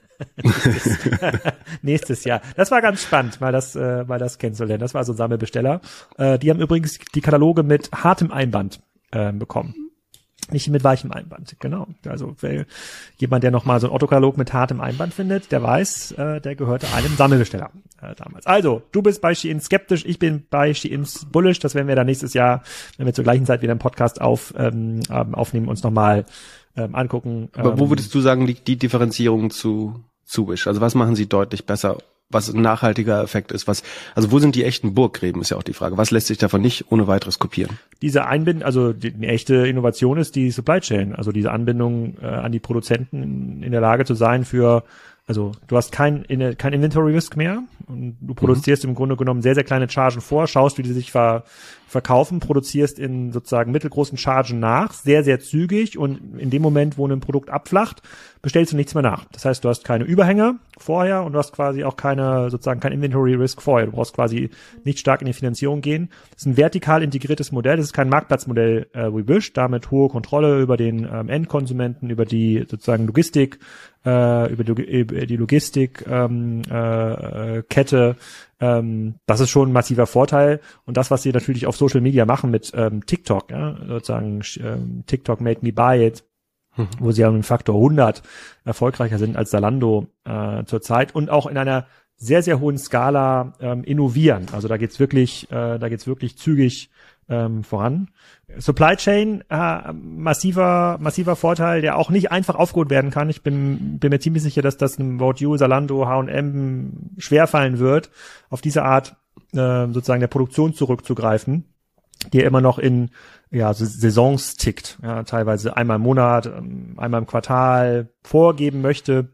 Nächstes, <laughs> nächstes Jahr. Das war ganz spannend, mal das, äh, mal das kennenzulernen. Das war so ein Sammelbesteller. Äh, die haben übrigens die Kataloge mit hartem Einband äh, bekommen. Nicht mit weichem Einband, genau. Also wer, jemand, der nochmal so einen Autokatalog mit hartem Einband findet, der weiß, äh, der gehörte einem Sammelbesteller äh, damals. Also, du bist bei Shein skeptisch, ich bin bei Shein bullish. Das werden wir dann nächstes Jahr, wenn wir zur gleichen Zeit wieder einen Podcast auf, ähm, ähm aufnehmen, uns nochmal ähm, angucken. Aber wo ähm, würdest du sagen, liegt die Differenzierung zu Zubisch? Also was machen sie deutlich besser was ein nachhaltiger Effekt ist. Was, also wo sind die echten Burggräben, ist ja auch die Frage. Was lässt sich davon nicht ohne weiteres kopieren? Diese Einbindung, also die, eine echte Innovation ist die Supply Chain, also diese Anbindung äh, an die Produzenten in der Lage zu sein für also du hast kein, kein Inventory Risk mehr und du produzierst mhm. im Grunde genommen sehr, sehr kleine Chargen vor, schaust, wie die sich ver, verkaufen, produzierst in sozusagen mittelgroßen Chargen nach, sehr, sehr zügig und in dem Moment, wo ein Produkt abflacht, bestellst du nichts mehr nach. Das heißt, du hast keine Überhänge vorher und du hast quasi auch keine, sozusagen kein Inventory Risk vorher. Du brauchst quasi nicht stark in die Finanzierung gehen. Das ist ein vertikal integriertes Modell. Das ist kein Marktplatzmodell äh, wie Wish, damit hohe Kontrolle über den ähm, Endkonsumenten, über die sozusagen Logistik, äh, über, die, über die Logistik ähm, äh, Kette. Ähm, das ist schon ein massiver Vorteil. Und das, was sie natürlich auf Social Media machen mit ähm, TikTok, ja, sozusagen ähm, TikTok made me buy it, mhm. wo sie ja einen Faktor 100 erfolgreicher sind als Zalando äh, zurzeit und auch in einer sehr, sehr hohen Skala ähm, innovieren. Also da geht's wirklich, äh, da geht's wirklich zügig ähm, voran. Supply Chain, äh, massiver, massiver Vorteil, der auch nicht einfach aufgeholt werden kann. Ich bin, bin mir ziemlich sicher, dass das einem About You, Zalando, H&M schwerfallen wird, auf diese Art äh, sozusagen der Produktion zurückzugreifen, die immer noch in ja, Saisons tickt, ja, teilweise einmal im Monat, ähm, einmal im Quartal vorgeben möchte,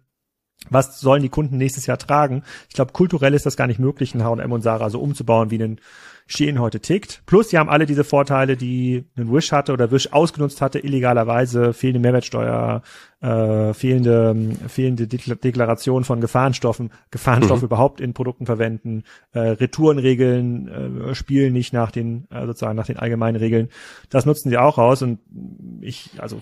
was sollen die Kunden nächstes Jahr tragen? Ich glaube, kulturell ist das gar nicht möglich, ein H&M und Sarah so umzubauen, wie einen Shein heute tickt. Plus, sie haben alle diese Vorteile, die ein Wish hatte oder Wish ausgenutzt hatte, illegalerweise, fehlende Mehrwertsteuer, äh, fehlende, fehlende Deklaration von Gefahrenstoffen, Gefahrenstoffe mhm. überhaupt in Produkten verwenden, äh, Retourenregeln äh, spielen nicht nach den, äh, sozusagen nach den allgemeinen Regeln. Das nutzen sie auch aus und ich, also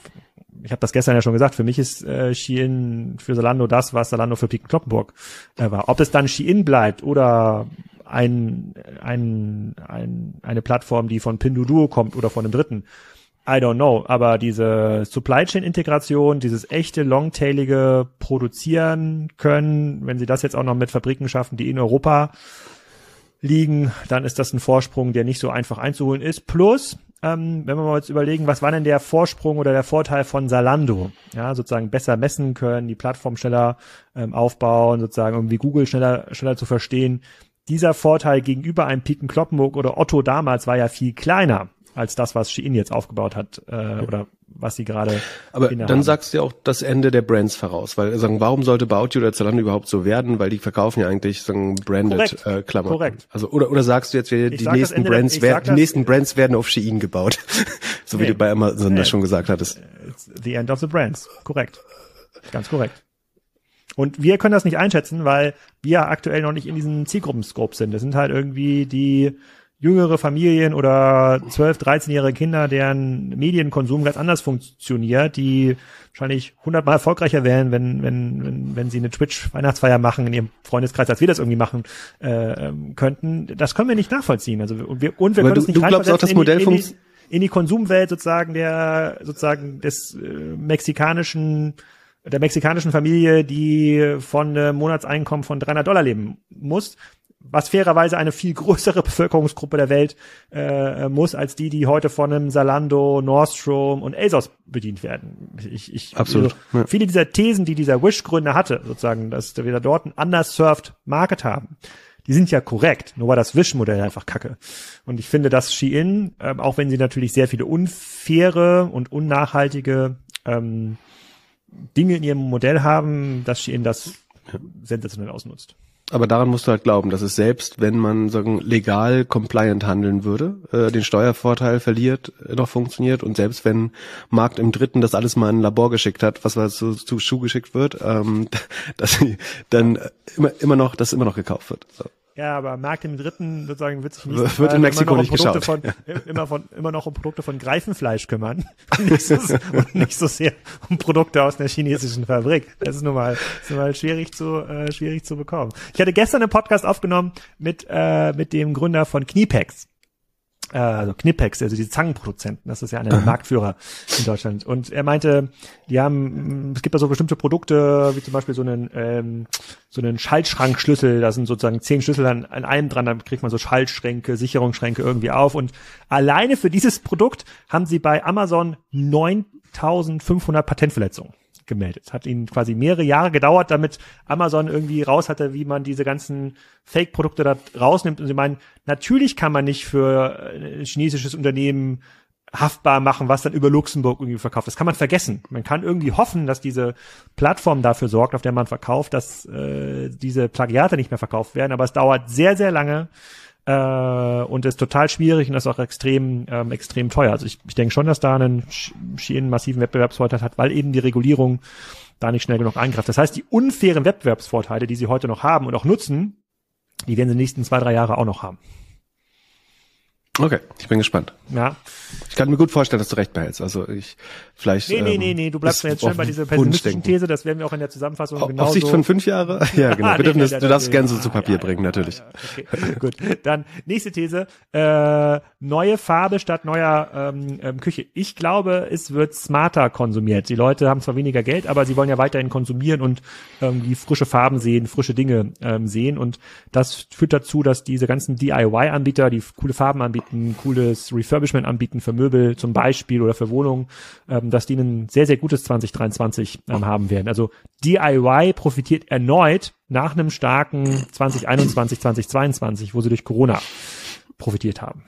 ich habe das gestern ja schon gesagt, für mich ist äh, Shein für Salando das, was Salando für Piken Kloppenburg äh, war. Ob es dann Shein bleibt oder ein, ein, ein, eine Plattform, die von Pinduoduo kommt oder von einem dritten. I don't know, aber diese Supply Chain Integration, dieses echte longtailige Produzieren können, wenn sie das jetzt auch noch mit Fabriken schaffen, die in Europa liegen, dann ist das ein Vorsprung, der nicht so einfach einzuholen ist. Plus, ähm, wenn wir mal jetzt überlegen, was war denn der Vorsprung oder der Vorteil von Salando? Ja, sozusagen besser messen können, die Plattform schneller ähm, aufbauen, sozusagen irgendwie Google schneller, schneller zu verstehen dieser Vorteil gegenüber einem Piken Kloppenburg oder Otto damals war ja viel kleiner als das, was Shein jetzt aufgebaut hat äh, oder was sie gerade. Aber dann haben. sagst du ja auch das Ende der Brands voraus, weil sagen, warum sollte Bauti oder Zalando überhaupt so werden? Weil die verkaufen ja eigentlich sagen branded äh, Klamotten. Korrekt. Also oder oder sagst du jetzt, wir, die nächsten Brands werden, die nächsten Brands werden auf Shein gebaut, <laughs> so nee. wie du bei Amazon nee. das schon gesagt hattest. It's the end of the brands. Korrekt. Ganz korrekt. Und wir können das nicht einschätzen, weil wir aktuell noch nicht in diesem Zielgruppenscope sind. Das sind halt irgendwie die, jüngere Familien oder 12, 13-jährige Kinder, deren Medienkonsum ganz anders funktioniert, die wahrscheinlich hundertmal erfolgreicher wären, wenn, wenn, wenn, wenn sie eine Twitch-Weihnachtsfeier machen in ihrem Freundeskreis, als wir das irgendwie machen äh, ähm, könnten. Das können wir nicht nachvollziehen. Also und wir, und wir Aber können du, uns nicht du glaubst auch, das Modell funktioniert. in die Konsumwelt sozusagen der sozusagen des äh, mexikanischen der mexikanischen Familie, die von einem Monatseinkommen von 300 Dollar leben muss, was fairerweise eine viel <laughs> größere Bevölkerungsgruppe der Welt äh, muss, als die, die heute von einem Salando, Nordstrom und ASOS bedient werden. Ich, ich, Absolut. Also, ja. Viele dieser Thesen, die dieser Wish-Gründer hatte, sozusagen, dass wir da dort ein underserved Market haben, die sind ja korrekt, nur war das Wish-Modell einfach kacke. Und ich finde, dass Shein, ähm, auch wenn sie natürlich sehr viele unfaire und unnachhaltige ähm, Dinge in ihrem Modell haben, dass Shein das sensationell ausnutzt. Aber daran musst du halt glauben, dass es selbst, wenn man sagen legal compliant handeln würde, äh, den Steuervorteil verliert, äh, noch funktioniert und selbst wenn Markt im Dritten das alles mal in ein Labor geschickt hat, was was zu, zu Schuh geschickt wird, ähm, <laughs> dass sie dann immer immer noch, dass immer noch gekauft wird. So. Ja, aber Markt im Dritten sozusagen wird sich nicht Wird- wird in Mexiko um nicht Produkte geschaut. Von, immer, von, immer noch um Produkte von Greifenfleisch kümmern und <laughs> nicht, so, und nicht so sehr um Produkte aus einer chinesischen Fabrik. Das ist nun mal, ist nun mal schwierig zu äh, schwierig zu bekommen. Ich hatte gestern einen Podcast aufgenommen mit äh, mit dem Gründer von Kniepex. Äh, also Knipex, also die Zangenproduzenten, das ist ja einer der Marktführer in Deutschland. Und er meinte, die haben, es gibt da so bestimmte Produkte, wie zum Beispiel so einen, ähm, so einen Schaltschrankschlüssel, da sind sozusagen zehn Schlüssel an, an einem dran, dann kriegt man so Schaltschränke, Sicherungsschränke irgendwie auf. Und alleine für dieses Produkt haben sie bei Amazon 9500 Patentverletzungen gemeldet. Hat ihnen quasi mehrere Jahre gedauert, damit Amazon irgendwie raus hatte, wie man diese ganzen Fake-Produkte da rausnimmt. Und sie meinen, natürlich kann man nicht für ein chinesisches Unternehmen haftbar machen, was dann über Luxemburg irgendwie verkauft. Das kann man vergessen. Man kann irgendwie hoffen, dass diese Plattform dafür sorgt, auf der man verkauft, dass äh, diese Plagiate nicht mehr verkauft werden. Aber es dauert sehr, sehr lange äh, und ist total schwierig und ist auch extrem, ähm, extrem teuer. Also ich, ich denke schon, dass da einen Shein massiven Wettbewerbsvorteil hat, weil eben die Regulierung da nicht schnell genug eingreift. Das heißt, die unfairen Wettbewerbsvorteile, die sie heute noch haben und auch nutzen, die werden sie in den nächsten zwei, drei Jahre auch noch haben. Okay, ich bin gespannt. Ja. Ich kann mir gut vorstellen, dass du recht behältst. Also ich vielleicht. Nee, nee, ähm, nee, nee, du bleibst mir jetzt schön auf bei dieser pessimistischen. These, das werden wir auch in der Zusammenfassung Auf, genau auf Sicht von fünf Jahre? <laughs> Ja, genau. Wir dürfen das, du darfst gerne so zu Papier bringen, natürlich. Okay, <laughs> gut. Dann nächste These. Äh, neue Farbe statt neuer ähm, ähm, Küche. Ich glaube, es wird smarter konsumiert. Die Leute haben zwar weniger Geld, aber sie wollen ja weiterhin konsumieren und irgendwie frische Farben sehen, frische Dinge ähm, sehen. Und das führt dazu, dass diese ganzen DIY-Anbieter, die coole Farben anbieten, cooles Refurbishment anbieten für Möbel zum Beispiel oder für Wohnungen, ähm, dass die ein sehr, sehr gutes 2023 ähm, haben werden. Also DIY profitiert erneut nach einem starken 2021, 2022, wo sie durch Corona profitiert haben.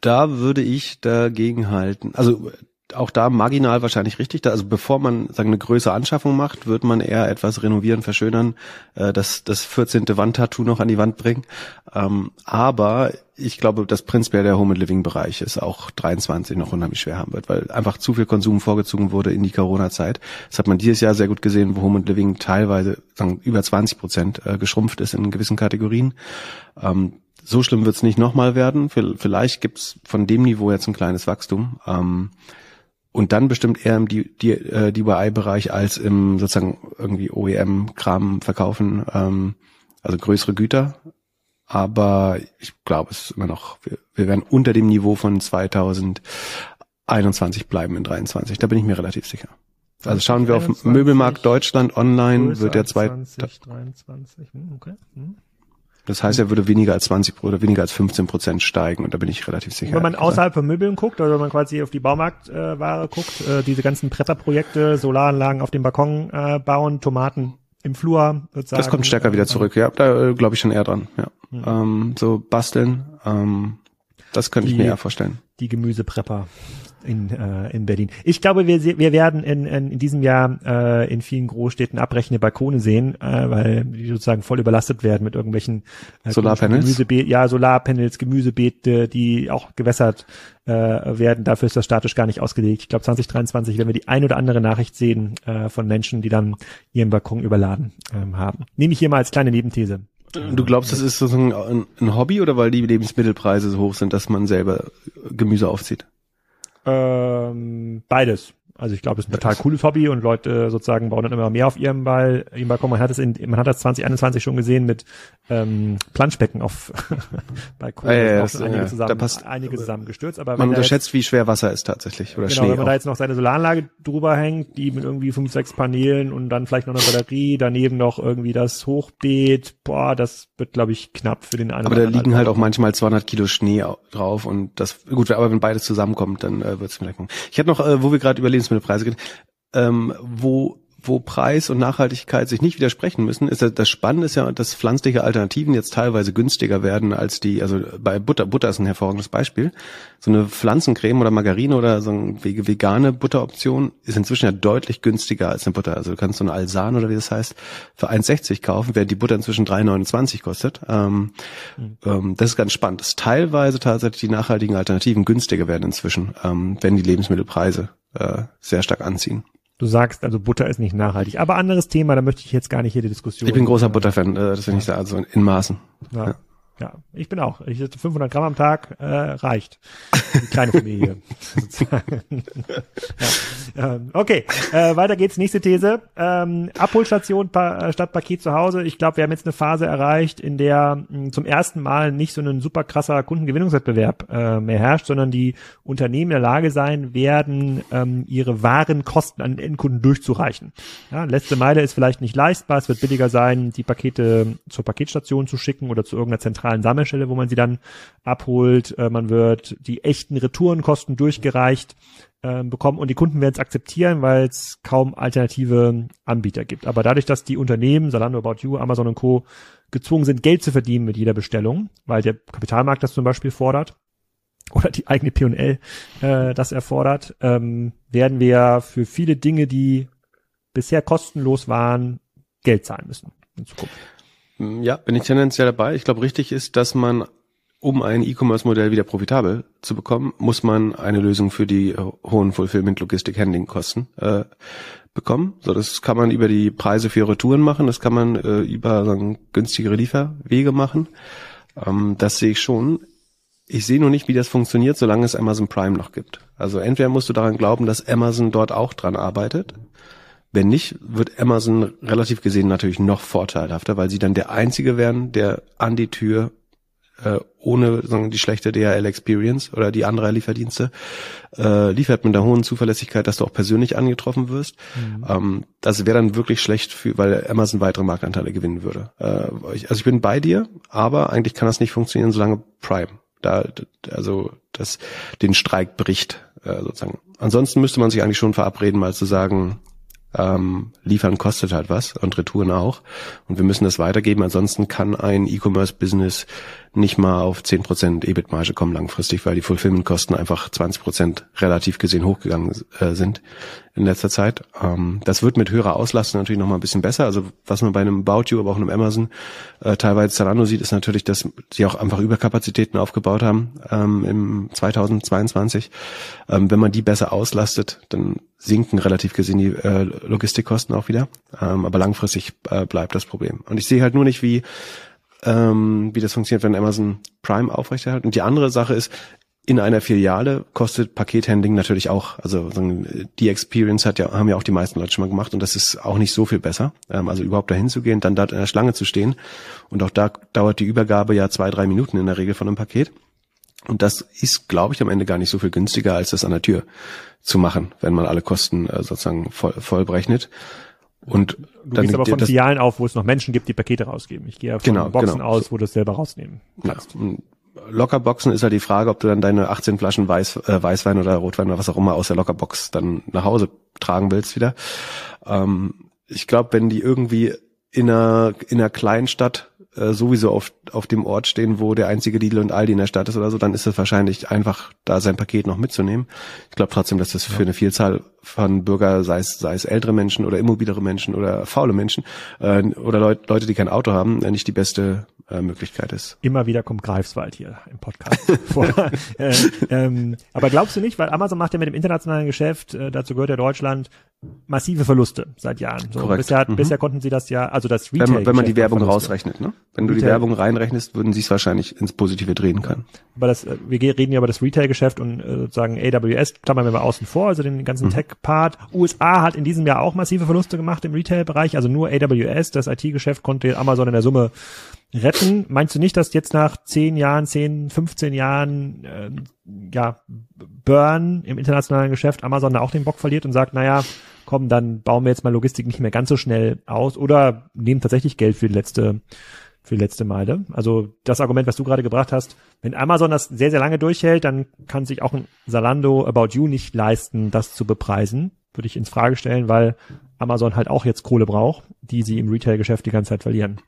Da würde ich dagegen halten. Also auch da marginal wahrscheinlich richtig. Also bevor man sagen eine größere Anschaffung macht, wird man eher etwas renovieren, verschönern, äh, das das 14. Wandtattoo noch an die Wand bringen. Ähm, aber ich glaube, dass prinzipiell der Home and Living Bereich es auch 23 noch unheimlich schwer haben wird, weil einfach zu viel Konsum vorgezogen wurde in die Corona-Zeit. Das hat man dieses Jahr sehr gut gesehen, wo Home and Living teilweise sagen, über 20 Prozent äh, geschrumpft ist in gewissen Kategorien. Ähm, so schlimm wird es nicht nochmal werden. Vielleicht gibt es von dem Niveau jetzt ein kleines Wachstum. Ähm, und dann bestimmt eher im äh, DIY-Bereich als im sozusagen irgendwie OEM-Kram verkaufen, ähm, also größere Güter. Aber ich glaube, es ist immer noch, wir, wir werden unter dem Niveau von 2021 bleiben in 23. Da bin ich mir relativ sicher. Also schauen wir auf 21, Möbelmarkt Deutschland online, wird der als zwei, 2023. Hm, okay. Hm. Das heißt, er würde weniger als 20 oder weniger als 15 Prozent steigen und da bin ich relativ sicher. Wenn man außerhalb von Möbeln guckt, oder wenn man quasi auf die Baumarktware äh, guckt, äh, diese ganzen Prepper-Projekte, Solaranlagen auf dem Balkon äh, bauen, Tomaten im Flur sozusagen. Das kommt stärker wieder zurück, ja. Da äh, glaube ich schon eher dran, ja. Mhm. Ähm, so basteln, ähm, das könnte ich Die- mir eher vorstellen. die Gemüseprepper in, äh, in Berlin. Ich glaube, wir, wir werden in, in, in diesem Jahr äh, in vielen Großstädten abbrechende Balkone sehen, äh, weil die sozusagen voll überlastet werden mit irgendwelchen äh, Solarpanels? Gemüsebeet, ja, Solarpanels, Gemüsebeete, die auch gewässert äh, werden. Dafür ist das statisch gar nicht ausgelegt. Ich glaube, 2023 werden wir die ein oder andere Nachricht sehen äh, von Menschen, die dann ihren Balkon überladen ähm, haben. Nehme ich hier mal als kleine Nebenthese. Du glaubst, das ist sozusagen ein, ein Hobby oder weil die Lebensmittelpreise so hoch sind, dass man selber Gemüse aufzieht? Ähm, beides. Also ich glaube, es ist ein total cooles Hobby und Leute sozusagen bauen dann immer mehr auf ihrem Ball, ihrem Balkon. Man hat es in, man hat das 2021 schon gesehen mit ähm, Planschbecken auf <laughs> Balkon. Ja, ja, da sind einige, ja, zusammen, da passt- einige zusammengestürzt. Aber Man da unterschätzt, wie schwer Wasser ist tatsächlich oder jetzt, genau, Schnee wenn man da auch. jetzt noch seine Solaranlage drüber hängt, die mit irgendwie fünf, sechs Paneelen und dann vielleicht noch eine Batterie, daneben noch irgendwie das Hochbeet, boah, das wird, glaube ich, knapp für den einen Aber da liegen halt auch manchmal 200 Kilo Schnee au- drauf und das, gut, aber wenn beides zusammenkommt, dann äh, wird es vielleicht. Ich hatte noch, äh, wo wir gerade über Lebensmittelpreise reden, ähm, wo wo Preis und Nachhaltigkeit sich nicht widersprechen müssen, ist ja, das Spannende ist ja, dass pflanzliche Alternativen jetzt teilweise günstiger werden als die, also bei Butter, Butter ist ein hervorragendes Beispiel. So eine Pflanzencreme oder Margarine oder so eine vegane Butteroption ist inzwischen ja deutlich günstiger als eine Butter. Also du kannst so eine Alsan oder wie das heißt, für 1,60 kaufen, während die Butter inzwischen 3,29 kostet. Ähm, ähm, das ist ganz spannend, dass teilweise tatsächlich die nachhaltigen Alternativen günstiger werden inzwischen, ähm, wenn die Lebensmittelpreise äh, sehr stark anziehen. Du sagst, also Butter ist nicht nachhaltig. Aber anderes Thema, da möchte ich jetzt gar nicht hier die Diskussion. Ich bin großer Butterfan, äh, das will ich sagen, also in Maßen. Ja. Ja. Ja. ich bin auch. Ich 500 Gramm am Tag äh, reicht. Die kleine Familie. <laughs> ja. ähm, okay, äh, weiter geht's. Nächste These. Ähm, Abholstation pa äh, statt Paket zu Hause. Ich glaube, wir haben jetzt eine Phase erreicht, in der mh, zum ersten Mal nicht so ein super krasser Kundengewinnungswettbewerb äh, mehr herrscht, sondern die Unternehmen in der Lage sein werden, ähm, ihre wahren Kosten an den Endkunden durchzureichen. Ja, letzte Meile ist vielleicht nicht leistbar. Es wird billiger sein, die Pakete zur Paketstation zu schicken oder zu irgendeiner zentralen Sammelstelle, wo man sie dann abholt. Äh, man wird die echten Retourenkosten durchgereicht äh, bekommen und die Kunden werden es akzeptieren, weil es kaum alternative Anbieter gibt. Aber dadurch, dass die Unternehmen, Zalando, About You, Amazon und Co. gezwungen sind, Geld zu verdienen mit jeder Bestellung, weil der Kapitalmarkt das zum Beispiel fordert, oder die eigene P&L äh, das erfordert, ähm, werden wir für viele Dinge, die bisher kostenlos waren, Geld zahlen müssen in Zukunft. Ja, bin ich tendenziell dabei. Ich glaube, richtig ist, dass man, um ein E-Commerce-Modell wieder profitabel zu bekommen, muss man eine Lösung für die äh, hohen Fulfillment, Logistik, Handling-Kosten äh, bekommen. So, das kann man über die Preise für Retouren machen, das kann man äh, über sagen, günstigere Lieferwege machen. Ähm, das sehe ich schon. Ich sehe nur nicht, wie das funktioniert, solange es Amazon Prime noch gibt. Also entweder musst du daran glauben, dass Amazon dort auch dran arbeitet. Wenn nicht, wird Amazon relativ gesehen natürlich noch vorteilhafter, weil sie dann der Einzige wären, der an die Tür äh, ohne sagen, die schlechte DHL-Experience oder die andere Lieferdienste äh, liefert mit einer hohen Zuverlässigkeit, dass du auch persönlich angetroffen wirst. Ähm, das wäre dann wirklich schlecht, für, weil Amazon weitere Marktanteile gewinnen würde. Äh, ich, also ich bin bei dir, aber eigentlich kann das nicht funktionieren, solange Prime da also das den Streik bricht äh, sozusagen. Ansonsten müsste man sich eigentlich schon verabreden, mal zu sagen, ähm, liefern kostet halt was und Retouren auch. Und wir müssen das weitergeben. Ansonsten kann ein E-Commerce-Business nicht mal auf 10% EBIT-Marge kommen langfristig, weil die Fulfillment-Kosten einfach 20% relativ gesehen hochgegangen äh, sind in letzter Zeit. Ähm, das wird mit höherer Auslastung natürlich nochmal ein bisschen besser. Also was man bei einem About You, aber auch einem Amazon äh, teilweise Zalando sieht, ist natürlich, dass sie auch einfach Überkapazitäten aufgebaut haben ähm, im 2022. Ähm, wenn man die besser auslastet, dann sinken relativ gesehen die äh, Logistikkosten auch wieder. Aber langfristig bleibt das Problem. Und ich sehe halt nur nicht, wie ähm, wie das funktioniert, wenn Amazon Prime aufrechterhält. Und die andere Sache ist, in einer Filiale kostet Pakethandling natürlich auch, also so die Experience hat ja, haben ja auch die meisten Leute schon mal gemacht und das ist auch nicht so viel besser. Ähm, also überhaupt dahin zu gehen, dann dort in der Schlange zu stehen und auch da dauert die Übergabe ja zwei, drei Minuten in der Regel von einem Paket. Und das ist, glaube ich, am Ende gar nicht so viel günstiger, als das an der Tür zu machen, wenn man alle Kosten äh, sozusagen voll, voll berechnet. Und Du dann gehst aber von das, Filialen auf, wo es noch Menschen gibt, die Pakete rausgeben. Ich gehe von Genau, Boxen genau. aus, wo du es selber rausnehmen kannst. Ja, Lockerboxen ist halt die Frage, ob du dann deine 18 Flaschen Weiß, äh, Weißwein oder Rotwein oder was auch immer aus der Lockerbox dann nach Hause tragen willst wieder. Ähm, ich glaube, wenn die irgendwie in einer, in einer Kleinstadt äh, sowieso auf, auf dem Ort stehen, wo der einzige Lidl und Aldi in der Stadt ist oder so, dann ist es wahrscheinlich einfach, da sein Paket noch mitzunehmen. Ich glaube trotzdem, dass das für eine Vielzahl von Bürger, sei es, sei es ältere Menschen oder immobilere Menschen oder faule Menschen äh, oder Leut, Leute, die kein Auto haben, äh, nicht die beste äh, Möglichkeit ist. Immer wieder kommt Greifswald hier im Podcast <laughs> vor. äh, ähm, aber glaubst du nicht, weil Amazon macht ja mit dem internationalen Geschäft, äh, dazu gehört ja Deutschland, massive Verluste seit Jahren. So, Korrekt. bisher, Mhm. bisher konnten sie das ja, also das Wenn Retail. man, wenn man die Werbung rausrechnet, ne? Wenn du die Werbung reinrechnest, würden sie es wahrscheinlich ins Positive drehen können. Aber das, äh, wir reden ja über das Retail-Geschäft und äh, sozusagen AWS klammern wir mal außen vor, also den ganzen mhm. Tech-Part. USA hat in diesem Jahr auch massive Verluste gemacht im Retail-Bereich, also nur AWS, das IT-Geschäft konnte Amazon in der Summe retten. Meinst du nicht, dass jetzt nach 10 Jahren, 10, 15 Jahren äh, ja, Burn im internationalen Geschäft Amazon da auch den Bock verliert und sagt, naja, komm, dann bauen wir jetzt mal Logistik nicht mehr ganz so schnell aus oder nehmen tatsächlich Geld für die letzte für die letzte Meile. Also das Argument, was du gerade gebracht hast, wenn Amazon das sehr, sehr lange durchhält, dann kann sich auch ein Salando About You nicht leisten, das zu bepreisen. Würde ich ins Frage stellen, weil Amazon halt auch jetzt Kohle braucht, die sie im Retail-Geschäft die ganze Zeit verlieren.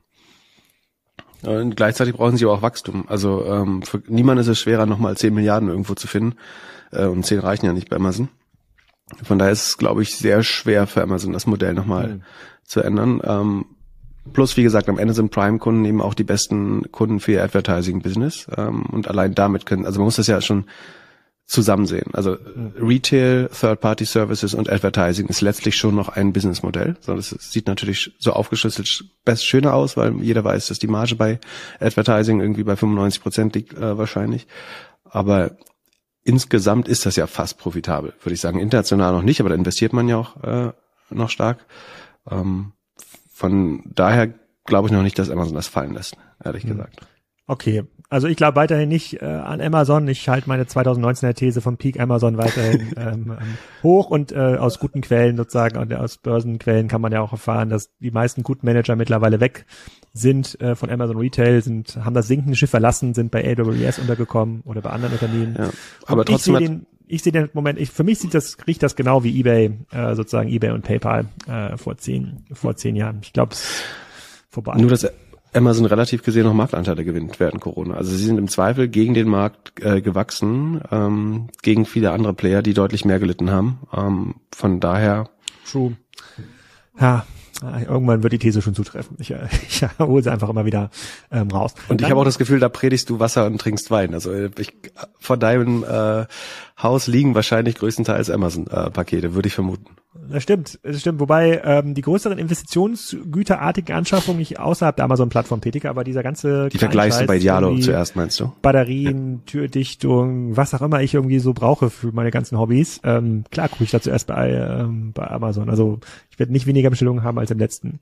Und gleichzeitig brauchen sie aber auch Wachstum. Also ähm, für niemand ist es schwerer, nochmal 10 Milliarden irgendwo zu finden. Äh, und 10 reichen ja nicht bei Amazon. Von daher ist es, glaube ich, sehr schwer für Amazon, das Modell nochmal mhm. zu ändern. Ähm, plus, wie gesagt, am Ende sind Prime-Kunden eben auch die besten Kunden für ihr Advertising-Business. Ähm, und allein damit können, also man muss das ja schon zusammen sehen. Also Retail, Third-Party Services und Advertising ist letztlich schon noch ein Businessmodell. So, das sieht natürlich so aufgeschlüsselt best schöner aus, weil jeder weiß, dass die Marge bei Advertising irgendwie bei 95 Prozent liegt äh, wahrscheinlich. Aber insgesamt ist das ja fast profitabel, würde ich sagen. International noch nicht, aber da investiert man ja auch äh, noch stark. Ähm, von daher glaube ich noch nicht, dass Amazon das fallen lässt, ehrlich mhm. gesagt. Okay, also ich glaube weiterhin nicht äh, an Amazon. Ich halte meine 2019er These von Peak Amazon weiterhin <laughs> ähm, ähm, hoch und äh, aus guten Quellen sozusagen, und aus Börsenquellen kann man ja auch erfahren, dass die meisten guten Manager mittlerweile weg sind äh, von Amazon Retail, sind, haben das sinkende Schiff verlassen, sind bei AWS untergekommen oder bei anderen Unternehmen. Ja, aber trotzdem ich sehe den, ich sehe den Moment, ich, für mich sieht das, riecht das genau wie eBay, äh, sozusagen eBay und PayPal äh, vor zehn, vor zehn Jahren. Ich glaube, es vorbei. Nur das Amazon relativ gesehen noch Marktanteile gewinnt während Corona. Also sie sind im Zweifel gegen den Markt äh, gewachsen, ähm, gegen viele andere Player, die deutlich mehr gelitten haben. Ähm, von daher. True. Ja, irgendwann wird die These schon zutreffen. Ich, <laughs> ich hole sie einfach immer wieder ähm, raus. Und ich habe auch das Gefühl, da predigst du Wasser und trinkst Wein. Also äh, ich, vor deinem äh, Haus liegen wahrscheinlich größtenteils Amazon-Pakete, würde ich vermuten. Das stimmt, das stimmt. Wobei ähm, die größeren Investitionsgüterartigen Anschaffungen ich außerhalb der Amazon-Plattform tätige, aber dieser ganze Die vergleichst du bei Dialo zuerst, meinst du? Batterien, Türdichtung, was auch immer ich irgendwie so brauche für meine ganzen Hobbys. Ähm, klar gucke ich da zuerst bei, ähm, bei Amazon. Also ich werde nicht weniger Bestellungen haben als im letzten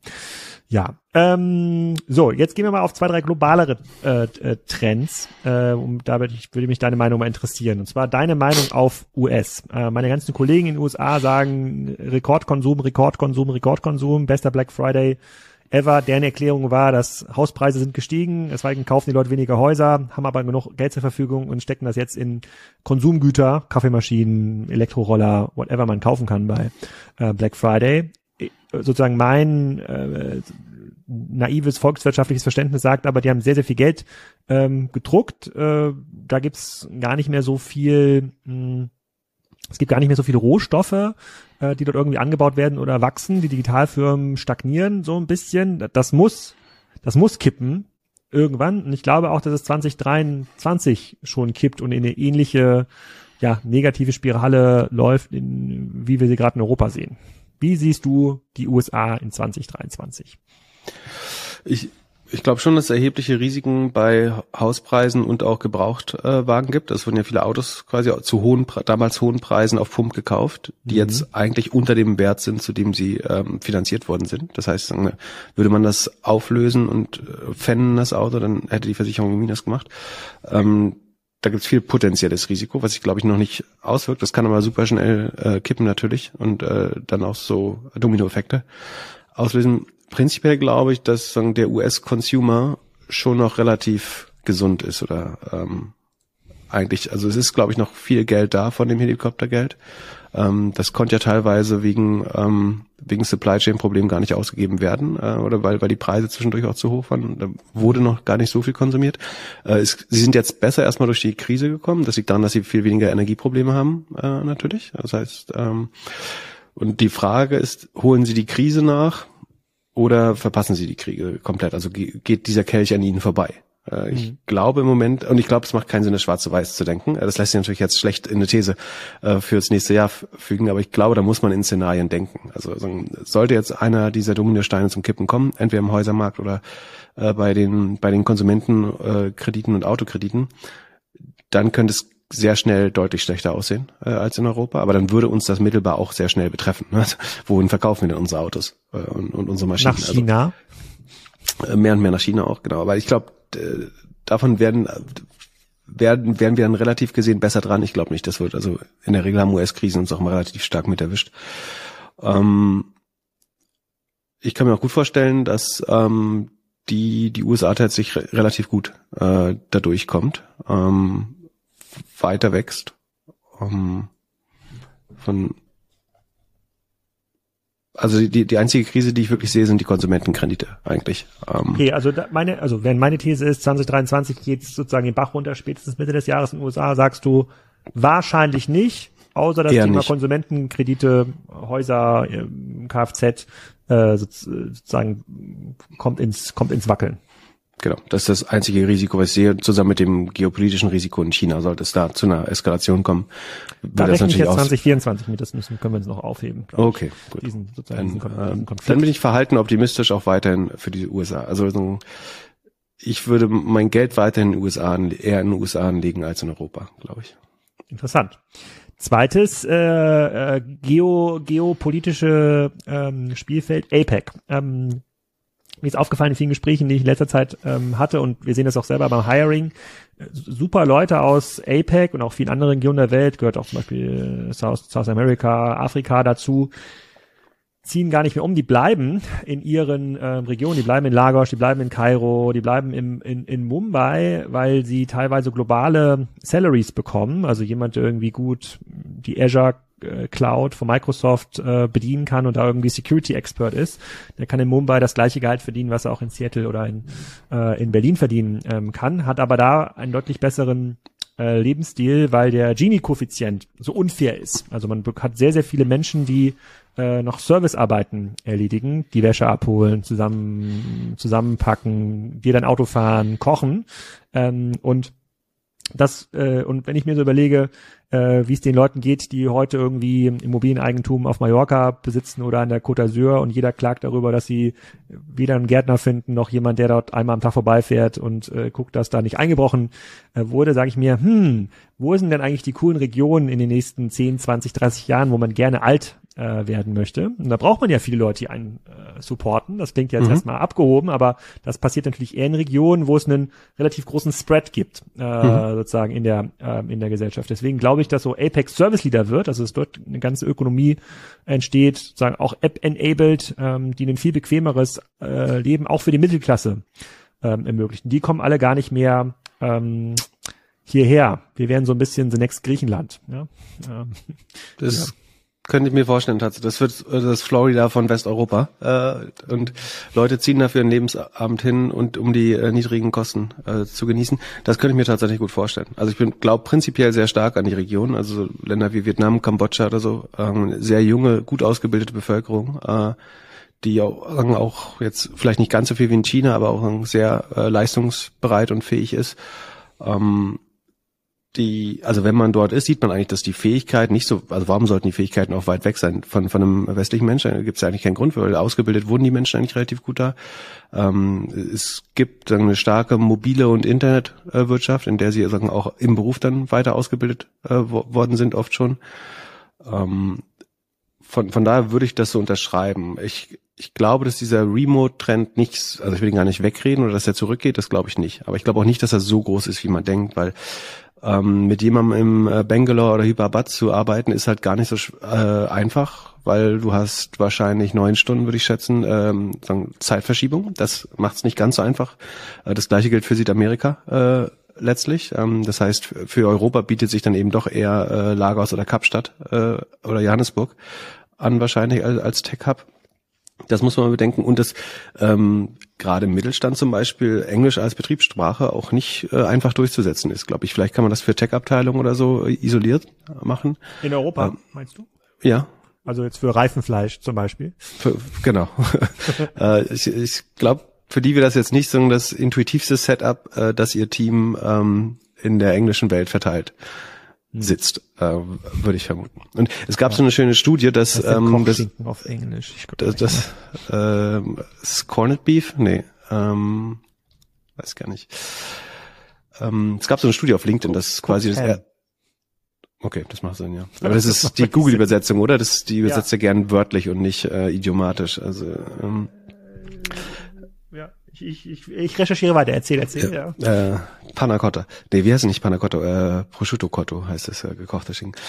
ja, ähm, so, jetzt gehen wir mal auf zwei, drei globalere äh, äh, Trends. Äh, um, da würde, ich, würde mich deine Meinung mal interessieren. Und zwar deine Meinung auf US. Äh, meine ganzen Kollegen in den USA sagen Rekordkonsum, Rekordkonsum, Rekordkonsum, bester Black Friday ever. Deren Erklärung war, dass Hauspreise sind gestiegen, deswegen kaufen die Leute weniger Häuser, haben aber genug Geld zur Verfügung und stecken das jetzt in Konsumgüter, Kaffeemaschinen, Elektroroller, whatever man kaufen kann bei äh, Black Friday sozusagen mein äh, naives volkswirtschaftliches Verständnis sagt, aber die haben sehr, sehr viel Geld ähm, gedruckt. Äh, da gibt's gar nicht mehr so viel, mh, hm, es gibt gar nicht mehr so viele Rohstoffe, äh, die dort irgendwie angebaut werden oder wachsen. Die Digitalfirmen stagnieren so ein bisschen. Das muss, das muss kippen irgendwann. Und ich glaube auch, dass es 2023 schon kippt und in eine ähnliche, ja, negative Spirale läuft, in, wie wir sie gerade in Europa sehen. Wie siehst du die USA in 2023? Ich, ich glaube schon, dass es erhebliche Risiken bei Hauspreisen und auch Gebrauchtwagen äh, gibt. Es wurden ja viele Autos quasi zu hohen, damals hohen Preisen auf Pump gekauft, die mhm. jetzt eigentlich unter dem Wert sind, zu dem sie ähm, finanziert worden sind. Das heißt, würde man das auflösen und äh, fennen das Auto, dann hätte die Versicherung Minus gemacht. Ähm, da gibt es viel potenzielles Risiko, was sich, glaube ich, noch nicht auswirkt. Das kann aber super schnell äh, kippen natürlich und äh, dann auch so Dominoeffekte auslösen. Prinzipiell glaube ich, dass sagen, der US-Consumer schon noch relativ gesund ist oder ähm, eigentlich, also es ist, glaube ich, noch viel Geld da von dem Helikoptergeld. Ähm, das konnte ja teilweise wegen, ähm, wegen Supply Chain Problemen gar nicht ausgegeben werden äh, oder weil, weil die Preise zwischendurch auch zu hoch waren. Da wurde noch gar nicht so viel konsumiert. Äh, es, sie sind jetzt besser erstmal durch die Krise gekommen. Das liegt daran, dass sie viel weniger Energieprobleme haben, äh, natürlich. Das heißt, ähm, und die Frage ist, holen sie die Krise nach oder verpassen sie die Kriege komplett? Also geht dieser Kelch an ihnen vorbei? Äh, ich mhm. glaube im Moment, und ich glaube, es macht keinen Sinn, das schwarz-weiß zu denken. Äh, das lässt sich natürlich jetzt schlecht in eine These äh, fürs nächste Jahr fügen, aber ich glaube, da muss man in Szenarien denken. Also sollte jetzt einer dieser Dominosteine zum Kippen kommen, entweder im Häusermarkt oder äh, bei den bei den Konsumentenkrediten und Autokrediten, dann könnte es sehr schnell deutlich schlechter aussehen äh, als in Europa, aber dann würde uns das mittelbar auch sehr schnell betreffen. Ne? Also, <laughs> wohin verkaufen wir denn unsere Autos äh, und, und unsere Maschinen? Nach China? Also, mehr und mehr nach China auch, genau. Aber ich glaube, davon werden werden werden wir dann relativ gesehen besser dran. Ich glaube nicht, das wird also in der Regel haben US-Krisen uns auch mal relativ stark mit erwischt. Ähm, ich kann mir auch gut vorstellen, dass ähm, die die USA tatsächlich re relativ gut äh, da durchkommt. Ähm, weiter wächst. Um, von also die, die einzige Krise, die ich wirklich sehe, sind die Konsumentenkredite eigentlich. Um, okay, also meine, also wenn meine These ist, 2023 geht es sozusagen den Bach runter, spätestens Mitte des Jahres in den USA, sagst du wahrscheinlich nicht, außer das Thema nicht. Konsumentenkredite, Häuser, Kfz äh, sozusagen kommt ins kommt ins Wackeln. Genau, das ist das einzige Risiko, was ich sehe. Zusammen mit dem geopolitischen Risiko in China sollte es da zu einer Eskalation kommen. Da rechne ich jetzt 2024 mit, das müssen, können wir uns noch aufheben. Okay, gut. Diesen, dann, diesen, Konflikt. dann bin ich verhalten optimistisch auch weiterhin für die USA. Also ich würde mein Geld weiterhin in den USA, eher in den USA anlegen als in Europa, glaube ich. Interessant. Zweites äh, äh, geo, geopolitische ähm, Spielfeld APEC. Ähm, mir ist aufgefallen in vielen Gesprächen, die ich in letzter Zeit ähm, hatte und wir sehen das auch selber beim Hiring. Äh, super Leute aus APEC und auch vielen anderen Regionen der Welt, gehört auch zum Beispiel South, South America, Afrika dazu, ziehen gar nicht mehr um, die bleiben in ihren äh, Regionen, die bleiben in Lagos, die bleiben in Kairo, die bleiben im, in, in Mumbai, weil sie teilweise globale Salaries bekommen. Also jemand, der irgendwie gut die Azure äh, Cloud von Microsoft äh, bedienen kann und da irgendwie Security Expert ist, der kann in Mumbai das gleiche Gehalt verdienen, was er auch in Seattle oder in, äh, in Berlin verdienen ähm, kann, hat aber da einen deutlich besseren äh, Lebensstil, weil der Gini-Koeffizient so unfair ist. Also man hat sehr, sehr viele Menschen, die äh, noch Servicearbeiten erledigen, die Wäsche abholen, zusammen zusammenpacken, dir dein Auto fahren, kochen ähm, und das äh, und wenn ich mir so überlege, äh, wie es den Leuten geht, die heute irgendwie Immobilieneigentum auf Mallorca besitzen oder an der Côte d'Azur. Und jeder klagt darüber, dass sie weder einen Gärtner finden noch jemand, der dort einmal am Tag vorbeifährt und äh, guckt, dass da nicht eingebrochen äh, wurde, sage ich mir, hm, wo sind denn eigentlich die coolen Regionen in den nächsten 10, 20, 30 Jahren, wo man gerne alt äh, werden möchte. Und da braucht man ja viele Leute, die einen äh, supporten. Das klingt jetzt mhm. erstmal abgehoben, aber das passiert natürlich eher in Regionen, wo es einen relativ großen Spread gibt, äh, mhm. sozusagen in der, äh, in der Gesellschaft. Deswegen glaube ich, dass so Apex Service Leader wird, also es dort eine ganze Ökonomie entsteht, sozusagen auch App-enabled, ähm, die ein viel bequemeres äh, Leben auch für die Mittelklasse ähm, ermöglichen. Die kommen alle gar nicht mehr ähm, hierher. Wir werden so ein bisschen the next Griechenland. Ja? Ähm, das ja. Könnte ich mir vorstellen, tatsächlich. Das wird das Florida von Westeuropa. Äh, und Leute ziehen dafür ein Lebensabend hin und um die äh, niedrigen Kosten äh, zu genießen. Das könnte ich mir tatsächlich gut vorstellen. Also ich bin, glaube prinzipiell sehr stark an die Region, also Länder wie Vietnam, Kambodscha oder so, ähm, sehr junge, gut ausgebildete Bevölkerung, äh, die auch, auch jetzt vielleicht nicht ganz so viel wie in China, aber auch sehr äh, leistungsbereit und fähig ist. Ähm, die, also wenn man dort ist, sieht man eigentlich, dass die Fähigkeiten nicht so, also warum sollten die Fähigkeiten auch weit weg sein von, von einem westlichen Menschen? Da gibt es ja eigentlich keinen Grund weil ausgebildet wurden die Menschen eigentlich relativ gut da. Ähm, es gibt dann eine starke mobile und Internetwirtschaft, in der sie sagen, auch im Beruf dann weiter ausgebildet äh, worden sind, oft schon. Ähm, von, von daher würde ich das so unterschreiben. Ich, ich glaube, dass dieser Remote-Trend nicht, also ich will ihn gar nicht wegreden oder dass er zurückgeht, das glaube ich nicht. Aber ich glaube auch nicht, dass er so groß ist, wie man denkt, weil ähm, mit jemandem im äh, Bangalore oder Hyderabad zu arbeiten, ist halt gar nicht so äh, einfach, weil du hast wahrscheinlich neun Stunden, würde ich schätzen, ähm, sagen, Zeitverschiebung. Das macht es nicht ganz so einfach. Äh, das gleiche gilt für Südamerika. Äh, letztlich. Ähm, das heißt, für Europa bietet sich dann eben doch eher äh, Lagos oder Kapstadt äh, oder Johannesburg an wahrscheinlich als, als Tech-Hub. Das muss man bedenken. Und das ähm, gerade im Mittelstand zum Beispiel Englisch als Betriebssprache auch nicht äh, einfach durchzusetzen ist, glaube ich. Vielleicht kann man das für Tech-Abteilungen oder so isoliert machen. In Europa, ähm, meinst du? Ja. Also jetzt für Reifenfleisch zum Beispiel. Für, genau. <laughs> äh, ich ich glaube, für die wir das jetzt nicht so das intuitivste Setup, äh, das ihr Team ähm, in der englischen Welt verteilt. Sitzt, äh, würde ich vermuten. Und es gab ja. so eine schöne Studie, dass das ähm, das, auf Englisch. Das, das äh, ist Corned Beef, nee, ähm, weiß gar nicht. Ähm, es gab so eine Studie auf LinkedIn, das quasi das er Okay, das macht Sinn, ja. <laughs> Aber das, das ist die Google-Übersetzung, oder? Das die übersetzt ja, ja gern wörtlich und nicht äh, idiomatisch. Also ähm, ich, ich, ich recherchiere weiter, erzähl, erzähl, ja. ja. Äh, Panna Cotta. Nee, wie heißt es nicht Panna Cotta? Äh, Prosciutto Cotto heißt es, äh, gekochter Schinken.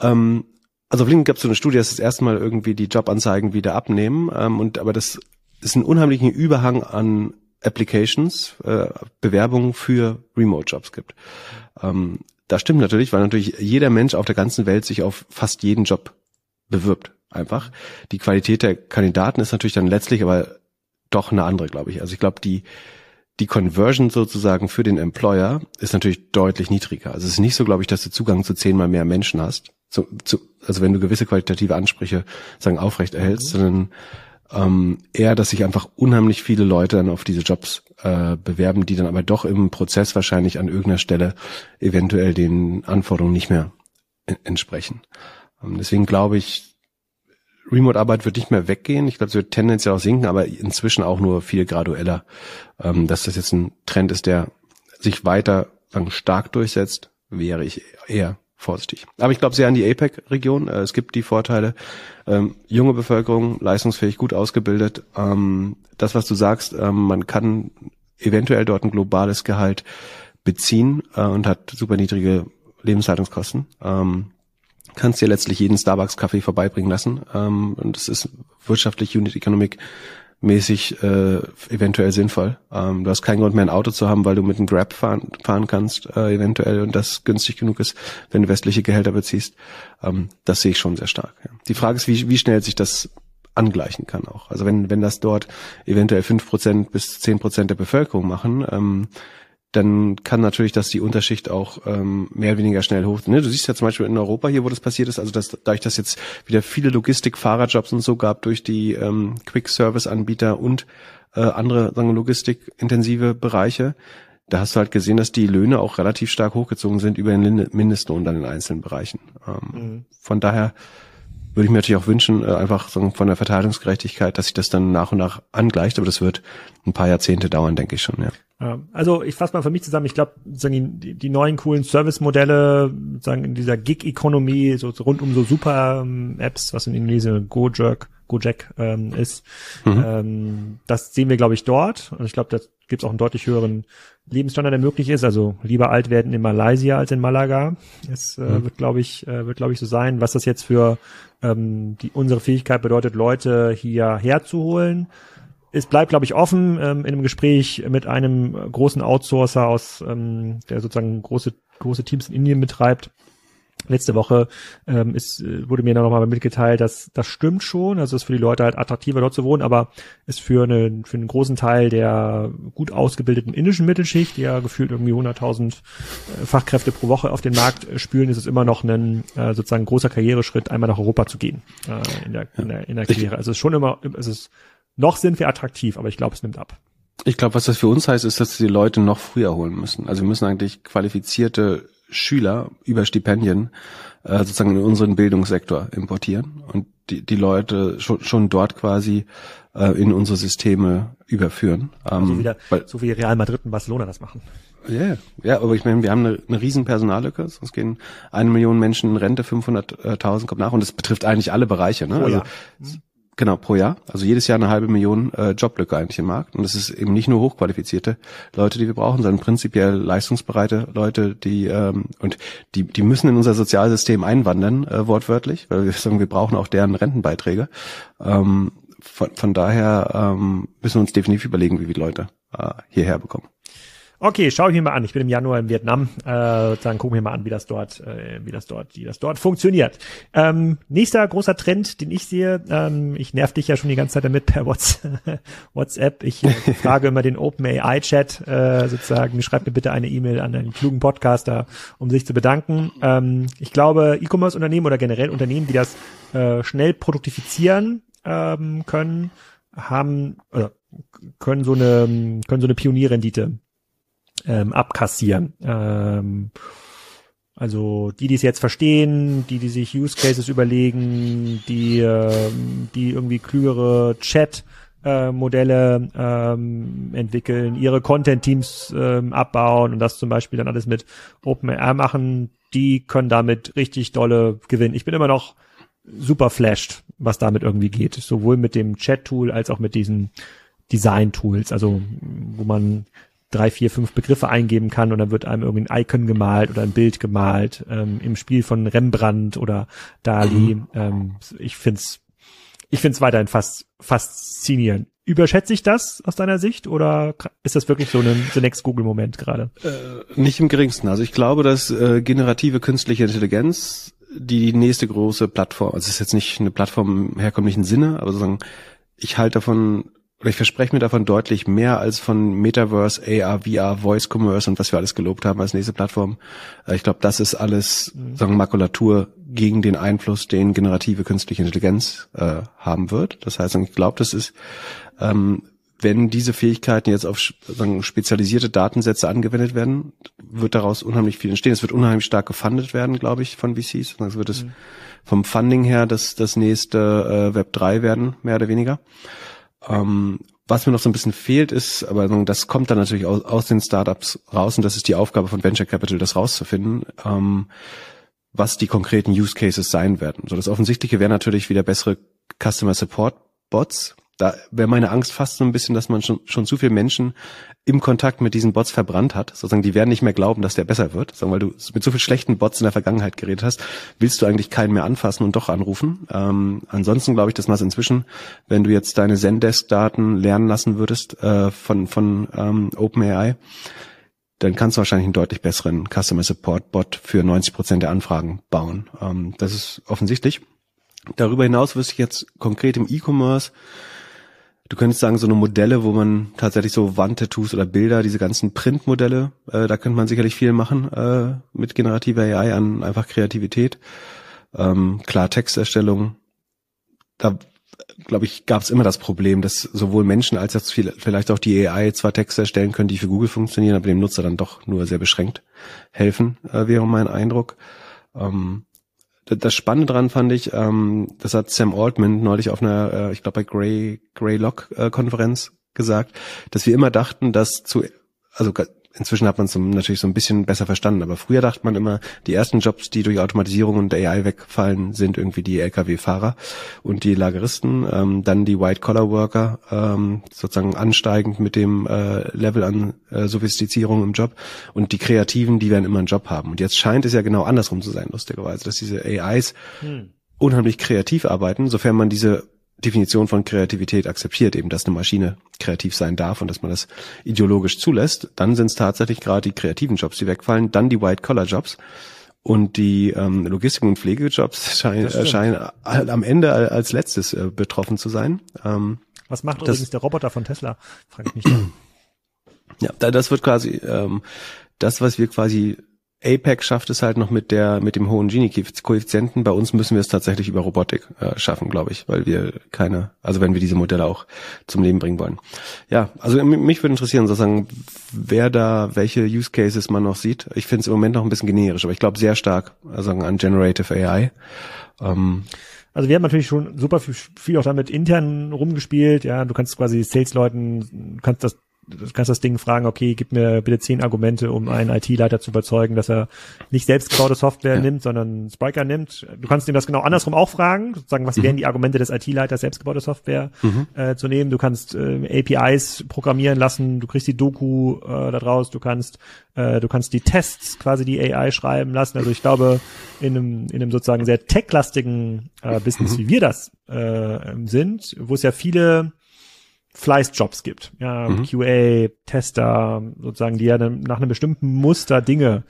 Ähm, also auf LinkedIn gab es so eine Studie, dass das erste Mal irgendwie die Jobanzeigen wieder abnehmen. Ähm, und aber das ist ein unheimlichen Überhang an Applications, äh, Bewerbungen für Remote-Jobs gibt. Ähm, das stimmt natürlich, weil natürlich jeder Mensch auf der ganzen Welt sich auf fast jeden Job bewirbt. Einfach. Die Qualität der Kandidaten ist natürlich dann letztlich aber doch eine andere, glaube ich. Also ich glaube, die, die Conversion sozusagen für den Employer ist natürlich deutlich niedriger. Also es ist nicht so, glaube ich, dass du Zugang zu zehnmal mehr Menschen hast. Zu, zu, also wenn du gewisse qualitative Ansprüche sagen aufrecht erhältst, mhm. sondern ähm, eher, dass sich einfach unheimlich viele Leute dann auf diese Jobs äh, bewerben, die dann aber doch im Prozess wahrscheinlich an irgendeiner Stelle eventuell den Anforderungen nicht mehr entsprechen. Ähm, deswegen glaube ich, Remote-Arbeit wird nicht mehr weggehen. Ich glaube, es wird tendenziell auch sinken, aber inzwischen auch nur viel gradueller. Ähm, dass das jetzt ein Trend ist, der sich weiter stark durchsetzt, wäre ich eher vorsichtig. Aber ich glaube sehr an die APEC-Region. Äh, es gibt die Vorteile. Ähm, junge Bevölkerung, leistungsfähig, gut ausgebildet. Ähm, das, was du sagst, ähm, man kann eventuell dort ein globales Gehalt beziehen äh, und hat super niedrige Lebenshaltungskosten. Ähm, kannst dir letztlich jeden Starbucks-Kaffee vorbeibringen lassen. Ähm, und das ist wirtschaftlich, Unit Economic mäßig äh, eventuell sinnvoll. Ähm, du hast keinen Grund mehr ein Auto zu haben, weil du mit einem Grab fahren, fahren kannst, äh, eventuell, und das günstig genug ist, wenn du westliche Gehälter beziehst. Ähm, das sehe ich schon sehr stark. Ja. Die Frage ist, wie, wie schnell sich das angleichen kann auch. Also wenn, wenn das dort eventuell fünf Prozent bis zehn Prozent der Bevölkerung machen, ähm, dann kann natürlich das die Unterschicht auch ähm, mehr oder weniger schnell hoch. Ne? Du siehst ja zum Beispiel in Europa hier, wo das passiert ist, also dass, dadurch, dass jetzt wieder viele Logistik-Fahrerjobs und so gab durch die ähm, Quick-Service-Anbieter und äh, andere sagen wir, logistikintensive Bereiche, da hast du halt gesehen, dass die Löhne auch relativ stark hochgezogen sind über den Mindestlohn dann in einzelnen Bereichen. Ähm, mhm. Von daher würde ich mir natürlich auch wünschen, äh, einfach so von der Verteilungsgerechtigkeit, dass sich das dann nach und nach angleicht, aber das wird ein paar Jahrzehnte dauern, denke ich schon, ja. Also ich fasse mal für mich zusammen, ich glaube, die, die neuen coolen Service-Modelle, sagen in dieser Gig-Economy, so, so rund um so Super-Apps, was in Indonesien Gojek, Gojek ähm, ist, mhm. ähm, das sehen wir, glaube ich, dort. Und ich glaube, da gibt es auch einen deutlich höheren Lebensstandard, der möglich ist. Also lieber alt werden in Malaysia als in Malaga. Das äh, mhm. wird, glaube ich, äh, wird, glaube ich, so sein. Was das jetzt für ähm, die unsere Fähigkeit bedeutet, Leute hier herzuholen. Es bleibt, glaube ich, offen ähm, in einem Gespräch mit einem großen Outsourcer aus, ähm, der sozusagen große große Teams in Indien betreibt. Letzte Woche ähm, ist, wurde mir dann nochmal mitgeteilt, dass das stimmt schon, also es ist für die Leute halt attraktiver dort zu wohnen, aber ist für, eine, für einen großen Teil der gut ausgebildeten indischen Mittelschicht, die ja gefühlt irgendwie 100.000 äh, Fachkräfte pro Woche auf den Markt äh, spülen, ist es immer noch ein äh, sozusagen großer Karriereschritt, einmal nach Europa zu gehen äh, in, der, in, der, in der Karriere. Also es ist schon immer, es ist noch sind wir attraktiv, aber ich glaube, es nimmt ab. Ich glaube, was das für uns heißt, ist, dass die Leute noch früher holen müssen. Also wir müssen eigentlich qualifizierte Schüler über Stipendien äh, sozusagen in unseren Bildungssektor importieren und die, die Leute schon, schon dort quasi äh, in unsere Systeme überführen. Ähm, also wieder, weil, so wie Real Madrid und Barcelona das machen. Ja, yeah. ja, aber ich meine, wir haben eine, eine riesen Personallücke. Es gehen eine Million Menschen in Rente, 500.000 kommt nach und das betrifft eigentlich alle Bereiche. Ne? Oh, also, ja. Genau, pro Jahr. Also jedes Jahr eine halbe Million äh, Joblücke eigentlich im Markt. Und das ist eben nicht nur hochqualifizierte Leute, die wir brauchen, sondern prinzipiell leistungsbereite Leute, die ähm, und die, die müssen in unser Sozialsystem einwandern, äh, wortwörtlich, weil wir sagen, wir brauchen auch deren Rentenbeiträge. Ähm, von, von daher ähm, müssen wir uns definitiv überlegen, wie wir Leute äh, hierher bekommen. Okay, schau ich mir mal an. Ich bin im Januar in Vietnam. Äh, dann gucken wir mal an, wie das dort, äh, wie das dort, wie das dort funktioniert. Ähm, nächster großer Trend, den ich sehe. Ähm, ich nerv dich ja schon die ganze Zeit damit per <laughs> WhatsApp. Ich äh, frage immer den OpenAI Chat äh, sozusagen. Schreib mir bitte eine E-Mail an einen klugen Podcaster, um sich zu bedanken. Ähm, ich glaube, E-Commerce-Unternehmen oder generell Unternehmen, die das äh, schnell produktifizieren ähm, können, haben oder können so eine, können so eine Pionierrendite ähm, abkassieren. Ähm, also die, die es jetzt verstehen, die, die sich Use Cases überlegen, die, ähm, die irgendwie klügere Chat äh, Modelle ähm, entwickeln, ihre Content-Teams ähm, abbauen und das zum Beispiel dann alles mit OpenAI machen, die können damit richtig dolle gewinnen. Ich bin immer noch super flashed, was damit irgendwie geht. Sowohl mit dem Chat-Tool als auch mit diesen Design-Tools, also wo man drei, vier, fünf Begriffe eingeben kann und dann wird einem irgendein Icon gemalt oder ein Bild gemalt ähm, im Spiel von Rembrandt oder Dali. Mhm. Ähm, ich find's, ich find's weiterhin fast faszinierend. Überschätze ich das aus deiner Sicht oder ist das wirklich so ein The Next Google Moment gerade? Äh, nicht im geringsten. Also ich glaube, dass äh, generative künstliche Intelligenz die nächste große Plattform, also es ist jetzt nicht eine Plattform im herkömmlichen Sinne, aber sozusagen ich halte davon oder ich verspreche mir davon deutlich mehr als von Metaverse, AR, VR, Voice Commerce und was wir alles gelobt haben als nächste Plattform. Äh, ich glaube, das ist alles sagen Makulatur gegen den Einfluss, den generative künstliche Intelligenz äh, haben wird. Das heißt, ich glaube, das ist ähm, wenn diese Fähigkeiten jetzt auf sagen, spezialisierte Datensätze angewendet werden, wird daraus unheimlich viel entstehen. Es wird unheimlich stark gefundet werden, glaube ich, von VCs. Also wird es mhm. vom Funding her das, das nächste äh, Web 3 werden, mehr oder weniger. Ähm, was mir noch so ein bisschen fehlt, ist, aber das kommt dann natürlich aus, aus den Startups raus und das ist die Aufgabe von Venture Capital, das rauszufinden, ähm, was die konkreten Use Cases sein werden. So das Offensichtliche wäre natürlich wieder bessere Customer Support Bots, da wäre meine Angst fast so ein bisschen, dass man schon, schon zu viele Menschen im Kontakt mit diesen Bots verbrannt hat. Sozusagen, die werden nicht mehr glauben, dass der besser wird. Sagen, weil du mit so viel schlechten Bots in der Vergangenheit geredet hast, willst du eigentlich keinen mehr anfassen und doch anrufen. Ähm, ansonsten glaube ich, dass man es inzwischen, wenn du jetzt deine Zendesk-Daten lernen lassen würdest äh, von, von ähm, OpenAI, dann kannst du wahrscheinlich einen deutlich besseren Customer Support Bot für 90 Prozent der Anfragen bauen. Ähm, das ist offensichtlich. Darüber hinaus wüsste ich jetzt konkret im E-Commerce, Du könntest sagen, so eine Modelle, wo man tatsächlich so Wandtattoos oder Bilder, diese ganzen Printmodelle, äh, da könnte man sicherlich viel machen äh, mit generativer AI an einfach Kreativität. Ähm, klar, Texterstellung. Da, glaube ich, gab es immer das Problem, dass sowohl Menschen als auch viel, vielleicht auch die AI zwar Texte erstellen können, die für Google funktionieren, aber dem Nutzer dann doch nur sehr beschränkt helfen, äh, wäre mein Eindruck. Ähm, das Spannende dran fand ich, ähm, das hat Sam Altman neulich auf einer, äh, ich glaube bei Grey Grey Lock äh, Konferenz gesagt, dass wir immer dachten, dass zu also inzwischen hat man es natürlich so ein bisschen besser verstanden, aber früher dachte man immer, die ersten Jobs, die durch Automatisierung und AI wegfallen, sind irgendwie die Lkw-Fahrer und die Lageristen, ähm, dann die White-Collar-Worker, ähm, sozusagen ansteigend mit dem äh, Level an äh, Sophistizierung im Job und die Kreativen, die werden immer einen Job haben. Und jetzt scheint es ja genau andersrum zu sein, lustigerweise, dass diese AIs hm. unheimlich kreativ arbeiten, sofern man diese Definition von Kreativität akzeptiert, eben dass eine Maschine kreativ sein darf und dass man das ideologisch zulässt, dann sind es tatsächlich gerade die kreativen Jobs, die wegfallen, dann die White-Collar-Jobs und die ähm, Logistik- und Pflegejobs <laughs> scheinen, äh, scheinen am Ende als letztes äh, betroffen zu sein. Ähm, Was macht das, übrigens der Roboter von Tesla? Frag ich mich. ja, das wird quasi ähm, das, was wir quasi APEC schafft es halt noch mit der mit dem hohen Gini-Koeffizienten. Bei uns müssen wir es tatsächlich über Robotik äh, schaffen, glaube ich, weil wir keine, also wenn wir diese Modelle auch zum Leben bringen wollen. Ja, also mich würde interessieren, sozusagen, wer da welche Use Cases man noch sieht. Ich finde es im Moment noch ein bisschen generisch, aber ich glaube sehr stark also an Generative AI. Ähm, also wir haben natürlich schon super viel, viel auch damit intern rumgespielt. Ja, du kannst quasi Sales-Leuten, kannst das du kannst das Ding fragen, okay, gib mir bitte zehn Argumente, um einen IT-Leiter zu überzeugen, dass er nicht selbstgebaute Software ja. nimmt, sondern Spiker nimmt. Du kannst ihm das genau andersrum auch fragen, sozusagen, was mhm. wären die Argumente des IT-Leiters, selbstgebaute Software mhm. äh, zu nehmen. Du kannst äh, APIs programmieren lassen, du kriegst die Doku äh, da draus, du kannst äh, du kannst die Tests quasi die AI schreiben lassen. Also ich glaube, in einem, in einem sozusagen sehr tech-lastigen äh, Business, mhm. wie wir das äh, sind, wo es ja viele Fleißjobs gibt. Ja, mhm. QA, Tester, sozusagen, die ja nach einem bestimmten Muster Dinge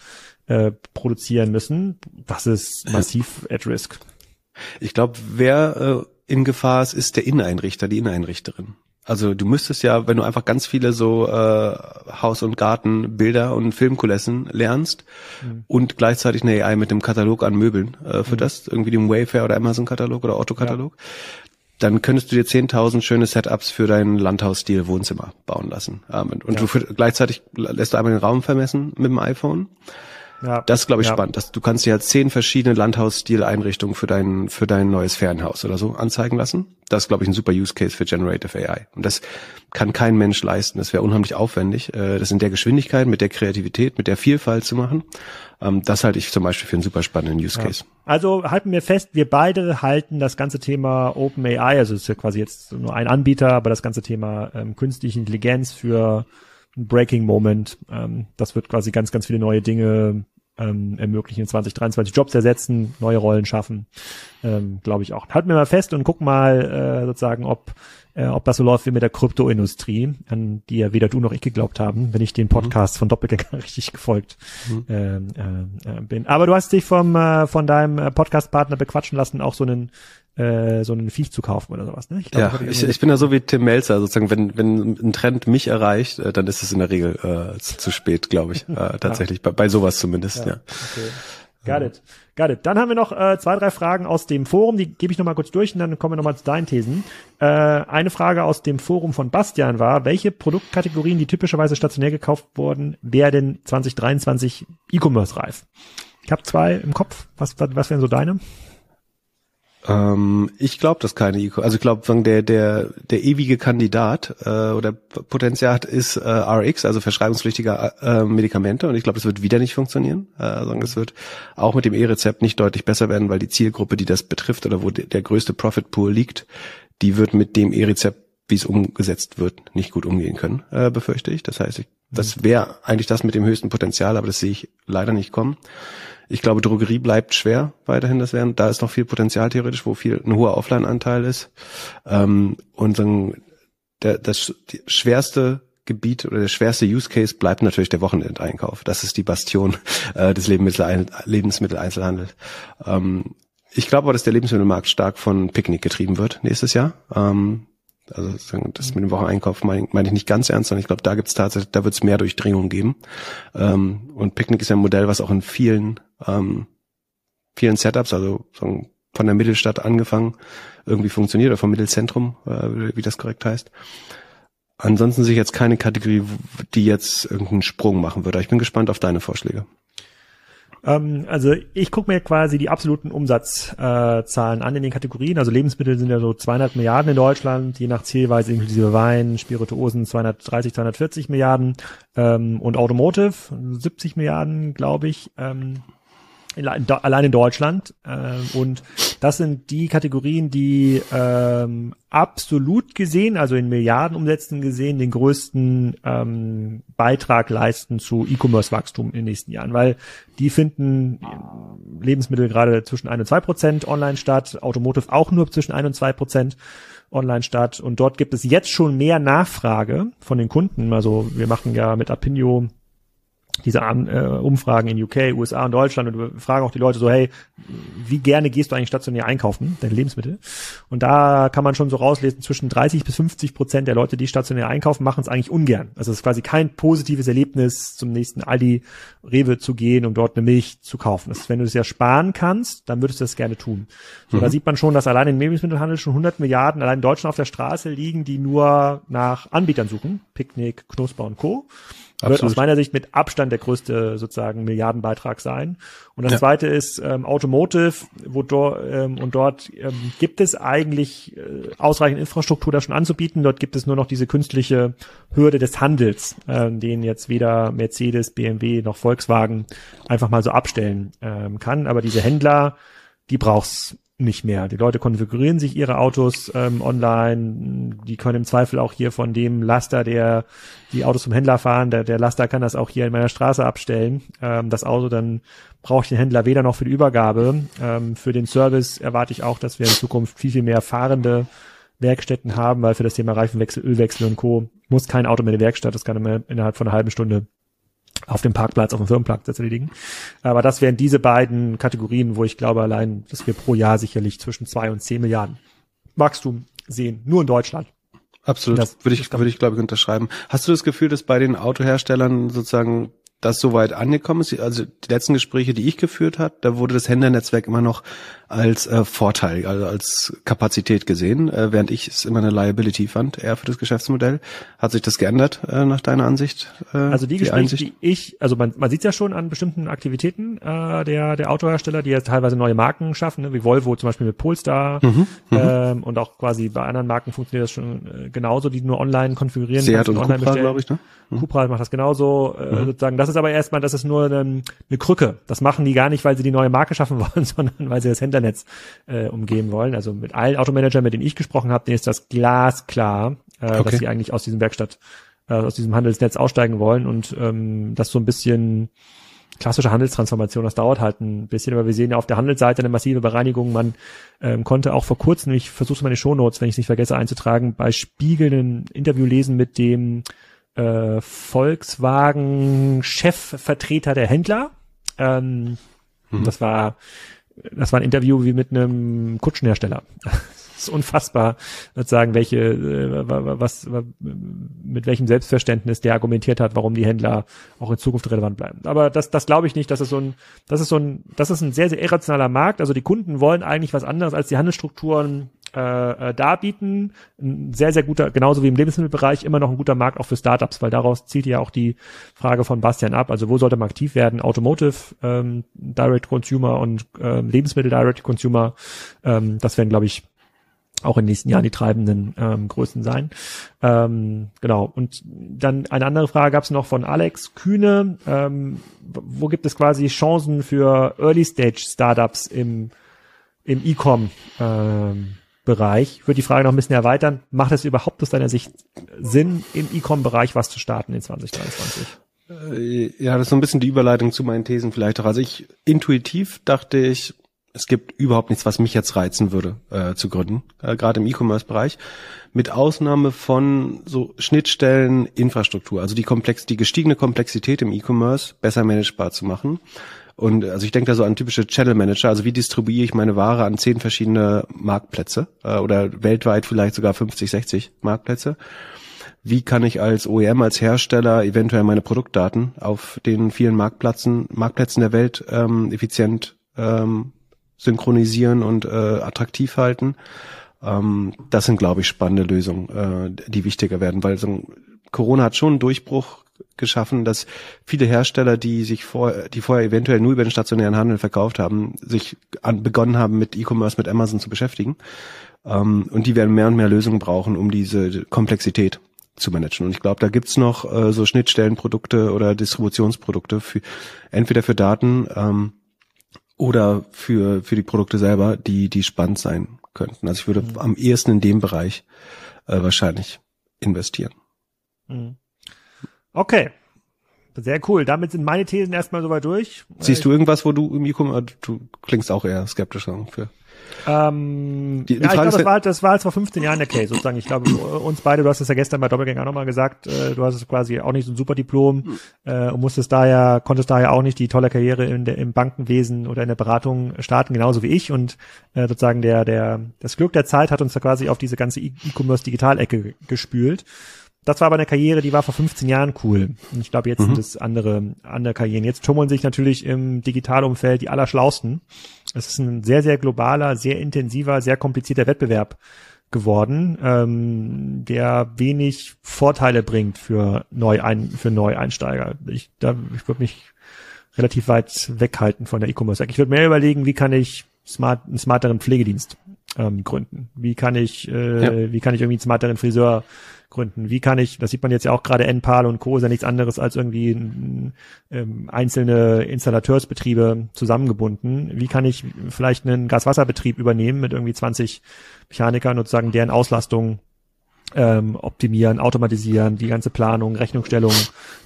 äh, produzieren müssen. Das ist massiv at risk. Ich glaube, wer äh, in Gefahr ist, ist der Inneneinrichter, die Inneneinrichterin. Also du müsstest ja, wenn du einfach ganz viele so äh, Haus- und Gartenbilder und Filmkulissen lernst mhm. und gleichzeitig eine AI mit dem Katalog an Möbeln äh, für mhm. das, irgendwie dem Wayfair oder Amazon-Katalog oder Otto-Katalog, ja dann könntest du dir 10.000 schöne Setups für dein Landhausstil Wohnzimmer bauen lassen. Und ja. du für, gleichzeitig lässt du einmal den Raum vermessen mit dem iPhone. Ja. Das ist, glaube ich, ja. spannend. Dass du kannst dir halt zehn verschiedene Landhausstil-Einrichtungen für dein, für dein neues Ferienhaus oder so anzeigen lassen. Das ist, glaube ich, ein super Use Case für Generative AI. Und das kann kein Mensch leisten. Das wäre unheimlich aufwendig, äh, das in der Geschwindigkeit, mit der Kreativität, mit der Vielfalt zu machen. Ähm, das halte ich zum Beispiel für einen super spannenden Use Case. Ja. Also halten wir fest, wir beide halten das ganze Thema Open AI, also es ist ja quasi jetzt nur ein Anbieter, aber das ganze Thema ähm, künstliche Intelligenz für ein Breaking Moment. Ähm, das wird quasi ganz, ganz viele neue Dinge ähm, ermöglichen, 2023 Jobs ersetzen, neue Rollen schaffen, ähm, glaube ich auch. Halten wir mal fest und gucken mal äh, sozusagen, ob äh, ob das so läuft wie mit der Kryptoindustrie, an die ja weder du noch ich geglaubt haben, wenn ich den Podcast mhm. von Doppelgänger <laughs> richtig gefolgt mhm. äh, äh, bin. Aber du hast dich vom äh, von deinem äh, Podcast-Partner bequatschen lassen, auch so einen äh, so einen Viech zu kaufen oder sowas. Ne? Ich glaub, ja, ich, ich bin da so wie Tim Melzer, sozusagen, wenn, wenn ein Trend mich erreicht, äh, dann ist es in der Regel äh, zu, zu spät, glaube ich. <laughs> Äh, tatsächlich, ja. bei, bei sowas zumindest, ja. ja. Okay. Got it. Got it. Dann haben wir noch äh, zwei, drei Fragen aus dem Forum, die gebe ich nochmal kurz durch und dann kommen wir nochmal zu deinen Thesen. Äh, eine Frage aus dem Forum von Bastian war, welche Produktkategorien, die typischerweise stationär gekauft wurden, werden 2023 E-Commerce reif? Ich habe zwei im Kopf. Was, was, was wären so deine? Ähm, ich glaube, dass keine Eco, also ich glaube, der der der ewige Kandidat äh, oder Potenzial ist äh, RX, also verschreibungspflichtige äh, Medikamente, und ich glaube, das wird wieder nicht funktionieren. Äh, also es wird auch mit dem E-Rezept nicht deutlich besser werden, weil die Zielgruppe, die das betrifft oder wo de der größte Profit Pool liegt, die wird mit dem E-Rezept wie es umgesetzt wird, nicht gut umgehen können, äh, befürchte ich. Das heißt, ich, das wäre eigentlich das mit dem höchsten Potenzial, aber das sehe ich leider nicht kommen. Ich glaube, Drogerie bleibt schwer weiterhin das werden. Da ist noch viel Potenzial theoretisch, wo viel ein hoher Offline-Anteil ist. Ähm, und dann der, das schwerste Gebiet oder der schwerste Use Case bleibt natürlich der Wochenendeinkauf. Das ist die Bastion <laughs> äh, des Lebensmitteleinzelhandels. Ähm, ich glaube aber, dass der Lebensmittelmarkt stark von Picknick getrieben wird nächstes Jahr. Ähm, also das mit dem Wocheneinkauf meine mein ich nicht ganz ernst, sondern ich glaube, da gibt es tatsächlich, da wird es mehr Durchdringung geben. Ähm, und Picknick ist ja ein Modell, was auch in vielen, ähm, vielen Setups, also von der Mittelstadt angefangen, irgendwie funktioniert, oder vom Mittelzentrum, äh, wie das korrekt heißt. Ansonsten sehe ich jetzt keine Kategorie, die jetzt irgendeinen Sprung machen würde. Ich bin gespannt auf deine Vorschläge. Ähm, also ich gucke mir quasi die absoluten Umsatzzahlen äh, an in den Kategorien. Also Lebensmittel sind ja so 200 Milliarden in Deutschland, je nach Zielweise inklusive Wein, Spirituosen 230, 240 Milliarden ähm, und Automotive 70 Milliarden, glaube ich. Ähm, allein in Deutschland. Äh, und das sind die Kategorien, die ähm, absolut gesehen, also in Milliardenumsätzen gesehen, den größten ähm, Beitrag leisten zu E-Commerce-Wachstum in den nächsten Jahren, weil die finden Lebensmittel gerade zwischen ein und zwei Prozent online statt, Automotive auch nur zwischen ein und zwei Prozent online statt. Und dort gibt es jetzt schon mehr Nachfrage von den Kunden. Also wir machen ja mit Apinio diese äh, Umfragen in UK, USA und Deutschland und wir fragen auch die Leute so, hey, wie gerne gehst du eigentlich stationär einkaufen, deine Lebensmittel? Und da kann man schon so rauslesen, zwischen 30 bis 50 Prozent der Leute, die stationär einkaufen, machen es eigentlich ungern. Also es ist quasi kein positives Erlebnis, zum nächsten Aldi, Rewe zu gehen, um dort eine Milch zu kaufen. Das ist, wenn du es ja sparen kannst, dann würdest du das gerne tun. So, mhm. da sieht man schon, dass allein im Lebensmittelhandel schon 100 Milliarden allein in Deutschland auf der Straße liegen, die nur nach Anbietern suchen. Picknick, Knusper und Co. Absolut. Wird aus meiner Sicht mit Abstand der größte sozusagen Milliardenbeitrag sein. Und das ja. zweite ist ähm, Automotive, wo dort ähm, und dort ähm, gibt es eigentlich äh, ausreichend Infrastruktur da schon anzubieten. Dort gibt es nur noch diese künstliche Hürde des Handels, äh, den jetzt weder Mercedes, BMW noch Volkswagen einfach mal so abstellen ähm, kann. Aber diese Händler, die brauchst nicht mehr. Die Leute konfigurieren sich ihre Autos ähm, online. Die können im Zweifel auch hier von dem Laster, der die Autos zum Händler fahren, der, der Laster kann das auch hier in meiner Straße abstellen. Ähm, das Auto dann brauche ich den Händler weder noch für die Übergabe. Ähm, für den Service erwarte ich auch, dass wir in Zukunft viel, viel mehr fahrende Werkstätten haben, weil für das Thema Reifenwechsel, Ölwechsel und Co. muss kein Auto mehr in die Werkstatt, das kann immer innerhalb von einer halben Stunde auf dem Parkplatz, auf dem Firmenparkplatz erledigen. Aber das wären diese beiden Kategorien, wo ich glaube allein, dass wir pro Jahr sicherlich zwischen zwei und zehn Milliarden Wachstum sehen, nur in Deutschland. Absolut, das, würde ich, würde ich glaube ich unterschreiben. Hast du das Gefühl, dass bei den Autoherstellern sozusagen das soweit angekommen ist. Also die letzten Gespräche, die ich geführt hat, da wurde das Händlernetzwerk immer noch als äh, Vorteil, also als Kapazität gesehen, äh, während ich es immer eine Liability fand, eher für das Geschäftsmodell. Hat sich das geändert äh, nach deiner Ansicht? Äh, also die, die Gespräche, Einsicht? die ich, also man, man sieht ja schon an bestimmten Aktivitäten äh, der, der Autohersteller, die jetzt teilweise neue Marken schaffen, ne, wie Volvo zum Beispiel mit Polestar mhm, mhm. ähm, und auch quasi bei anderen Marken funktioniert das schon äh, genauso, die nur online konfigurieren. Seat und online Cupra, glaube ich, ne? Mhm. Cupra macht das genauso, äh, mhm. sozusagen. Das ist aber erstmal, das ist nur eine, eine Krücke. Das machen die gar nicht, weil sie die neue Marke schaffen <laughs> wollen, sondern weil sie das Händlernetz äh, umgehen wollen. Also mit allen Automanagern, mit denen ich gesprochen habe, denen ist das glasklar, äh, okay. dass sie eigentlich aus diesem Werkstatt, äh, aus diesem Handelsnetz aussteigen wollen und ähm, das so ein bisschen klassische Handelstransformation, das dauert halt ein bisschen, aber wir sehen ja auf der Handelsseite eine massive Bereinigung. Man ähm, konnte auch vor kurzem, ich versuche meine Shownotes, wenn ich es nicht vergesse einzutragen, bei Spiegel ein Interview lesen mit dem äh, Volkswagen-Chefvertreter der Händler. Ähm, mhm. Das war das war ein Interview wie mit einem Kutschenhersteller. <laughs> Das ist unfassbar, sozusagen, welche, äh, was, mit welchem Selbstverständnis der argumentiert hat, warum die Händler auch in Zukunft relevant bleiben. Aber das, das glaube ich nicht. Das ist so ein, das ist so ein, das ist ein sehr, sehr irrationaler Markt. Also die Kunden wollen eigentlich was anderes als die Handelsstrukturen äh, äh, darbieten. Ein sehr, sehr guter, genauso wie im Lebensmittelbereich, immer noch ein guter Markt auch für Startups, weil daraus zieht ja auch die Frage von Bastian ab. Also wo sollte man aktiv werden? Automotive, ähm, Direct Consumer und ähm, Lebensmittel Direct Consumer. Ähm, das werden, glaube ich, auch in den nächsten Jahren die treibenden ähm, Größen sein. Ähm, genau. Und dann eine andere Frage gab es noch von Alex Kühne. Ähm, wo gibt es quasi Chancen für Early Stage Startups im im E-Com ähm, Bereich. Ich würde die Frage noch ein bisschen erweitern. Macht es überhaupt aus deiner Sicht Sinn, im E-Com-Bereich was zu starten in 2023? Äh, ja, das ist so ein bisschen die Überleitung zu meinen Thesen vielleicht auch. Also ich intuitiv dachte ich, es gibt überhaupt nichts, was mich jetzt reizen würde, äh, zu gründen, äh, gerade im E-Commerce-Bereich, mit Ausnahme von so Schnittstellen, Infrastruktur, also die komplex, die gestiegene Komplexität im E-Commerce besser managebar zu machen und also ich denke da so an typische Channel Manager, also wie distribuiere ich meine Ware an zehn verschiedene Marktplätze äh, oder weltweit vielleicht sogar 50, 60 Marktplätze. Wie kann ich als OEM, als Hersteller eventuell meine Produktdaten auf den vielen Marktplätzen, Marktplätzen der Welt ähm, effizient ähm, synchronisieren und äh, attraktiv halten? Ähm, das sind, glaube ich, spannende Lösungen, äh, die wichtiger werden, weil so Corona hat schon einen Durchbruch geschaffen, dass viele Hersteller, die sich vor, die vorher eventuell nur über den stationären Handel verkauft haben, sich an, begonnen haben, mit E-Commerce, mit Amazon zu beschäftigen. Ähm, und die werden mehr und mehr Lösungen brauchen, um diese Komplexität zu managen. Und ich glaube, da gibt's noch äh, so Schnittstellenprodukte oder Distributionsprodukte für entweder für Daten ähm, oder für für die Produkte selber, die die spannend sein könnten. Also ich würde mhm. am ehesten in dem Bereich äh, wahrscheinlich investieren. Mhm. Okay. Sehr cool. Damit sind meine Thesen erstmal soweit durch. Siehst du irgendwas, wo du irgendwie? Äh, du klingst auch eher skeptisch für. Ähm, die, die ja, ich glaube, das war, halt, das war halt vor 15 Jahren der Case sozusagen. Ich glaube, uns beide, du hast es ja gestern bei Doppelgänger auch nochmal gesagt, äh, du hast es quasi auch nicht so ein super Diplom äh, und musstest daher, konntest daher auch nicht die tolle Karriere in der, im Bankenwesen oder in der Beratung starten, genauso wie ich. Und äh, sozusagen der, der, das Glück der Zeit hat uns da quasi auf diese ganze E-Commerce-Digital-Ecke gespült. Das war aber eine Karriere, die war vor 15 Jahren cool. Und ich glaube, jetzt mhm. sind es andere, andere Karrieren. Jetzt tummeln sich natürlich im Digitalumfeld die Allerschlausten. Es ist ein sehr, sehr globaler, sehr intensiver, sehr komplizierter Wettbewerb geworden, ähm, der wenig Vorteile bringt für Neuein für Neueinsteiger. Ich, da, ich würde mich relativ weit weghalten von der E-Commerce. Ich würde mehr überlegen, wie kann ich smart, einen smarteren Pflegedienst ähm, gründen? Wie kann ich, äh, ja. wie kann ich irgendwie einen smarteren Friseur gründen? Wie kann ich, das sieht man jetzt ja auch gerade NPAL und Co. ist ja nichts anderes als irgendwie ähm, einzelne Installateursbetriebe zusammengebunden. Wie kann ich vielleicht einen Gaswasserbetrieb übernehmen mit irgendwie 20 Mechanikern und sozusagen deren Auslastung ähm, optimieren, automatisieren, die ganze Planung, Rechnungsstellung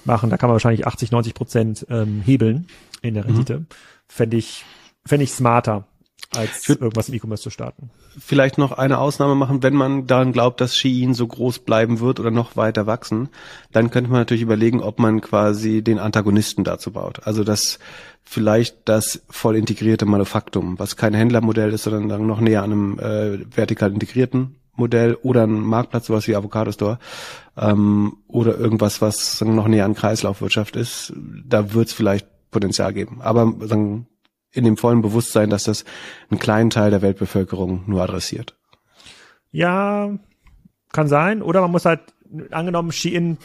machen. Da kann man wahrscheinlich 80, 90 Prozent ähm, hebeln in der Rendite. Mhm. Fände ich, fände ich smarter als irgendwas im E-Commerce zu starten. Vielleicht noch eine Ausnahme machen, wenn man daran glaubt, dass Shein so groß bleiben wird oder noch weiter wachsen, dann könnte man natürlich überlegen, ob man quasi den Antagonisten dazu baut. Also das vielleicht das voll integrierte Manufaktum, was kein Händlermodell ist, sondern dann noch näher an einem äh, vertikal integrierten Modell oder ein Marktplatz, sowas wie Avocado Store, ähm, oder irgendwas, was sagen, noch näher an Kreislaufwirtschaft ist, da wird es vielleicht Potenzial geben. Aber sagen, in dem vollen Bewusstsein, dass das einen kleinen Teil der Weltbevölkerung nur adressiert. Ja, kann sein. Oder man muss halt, angenommen, Shein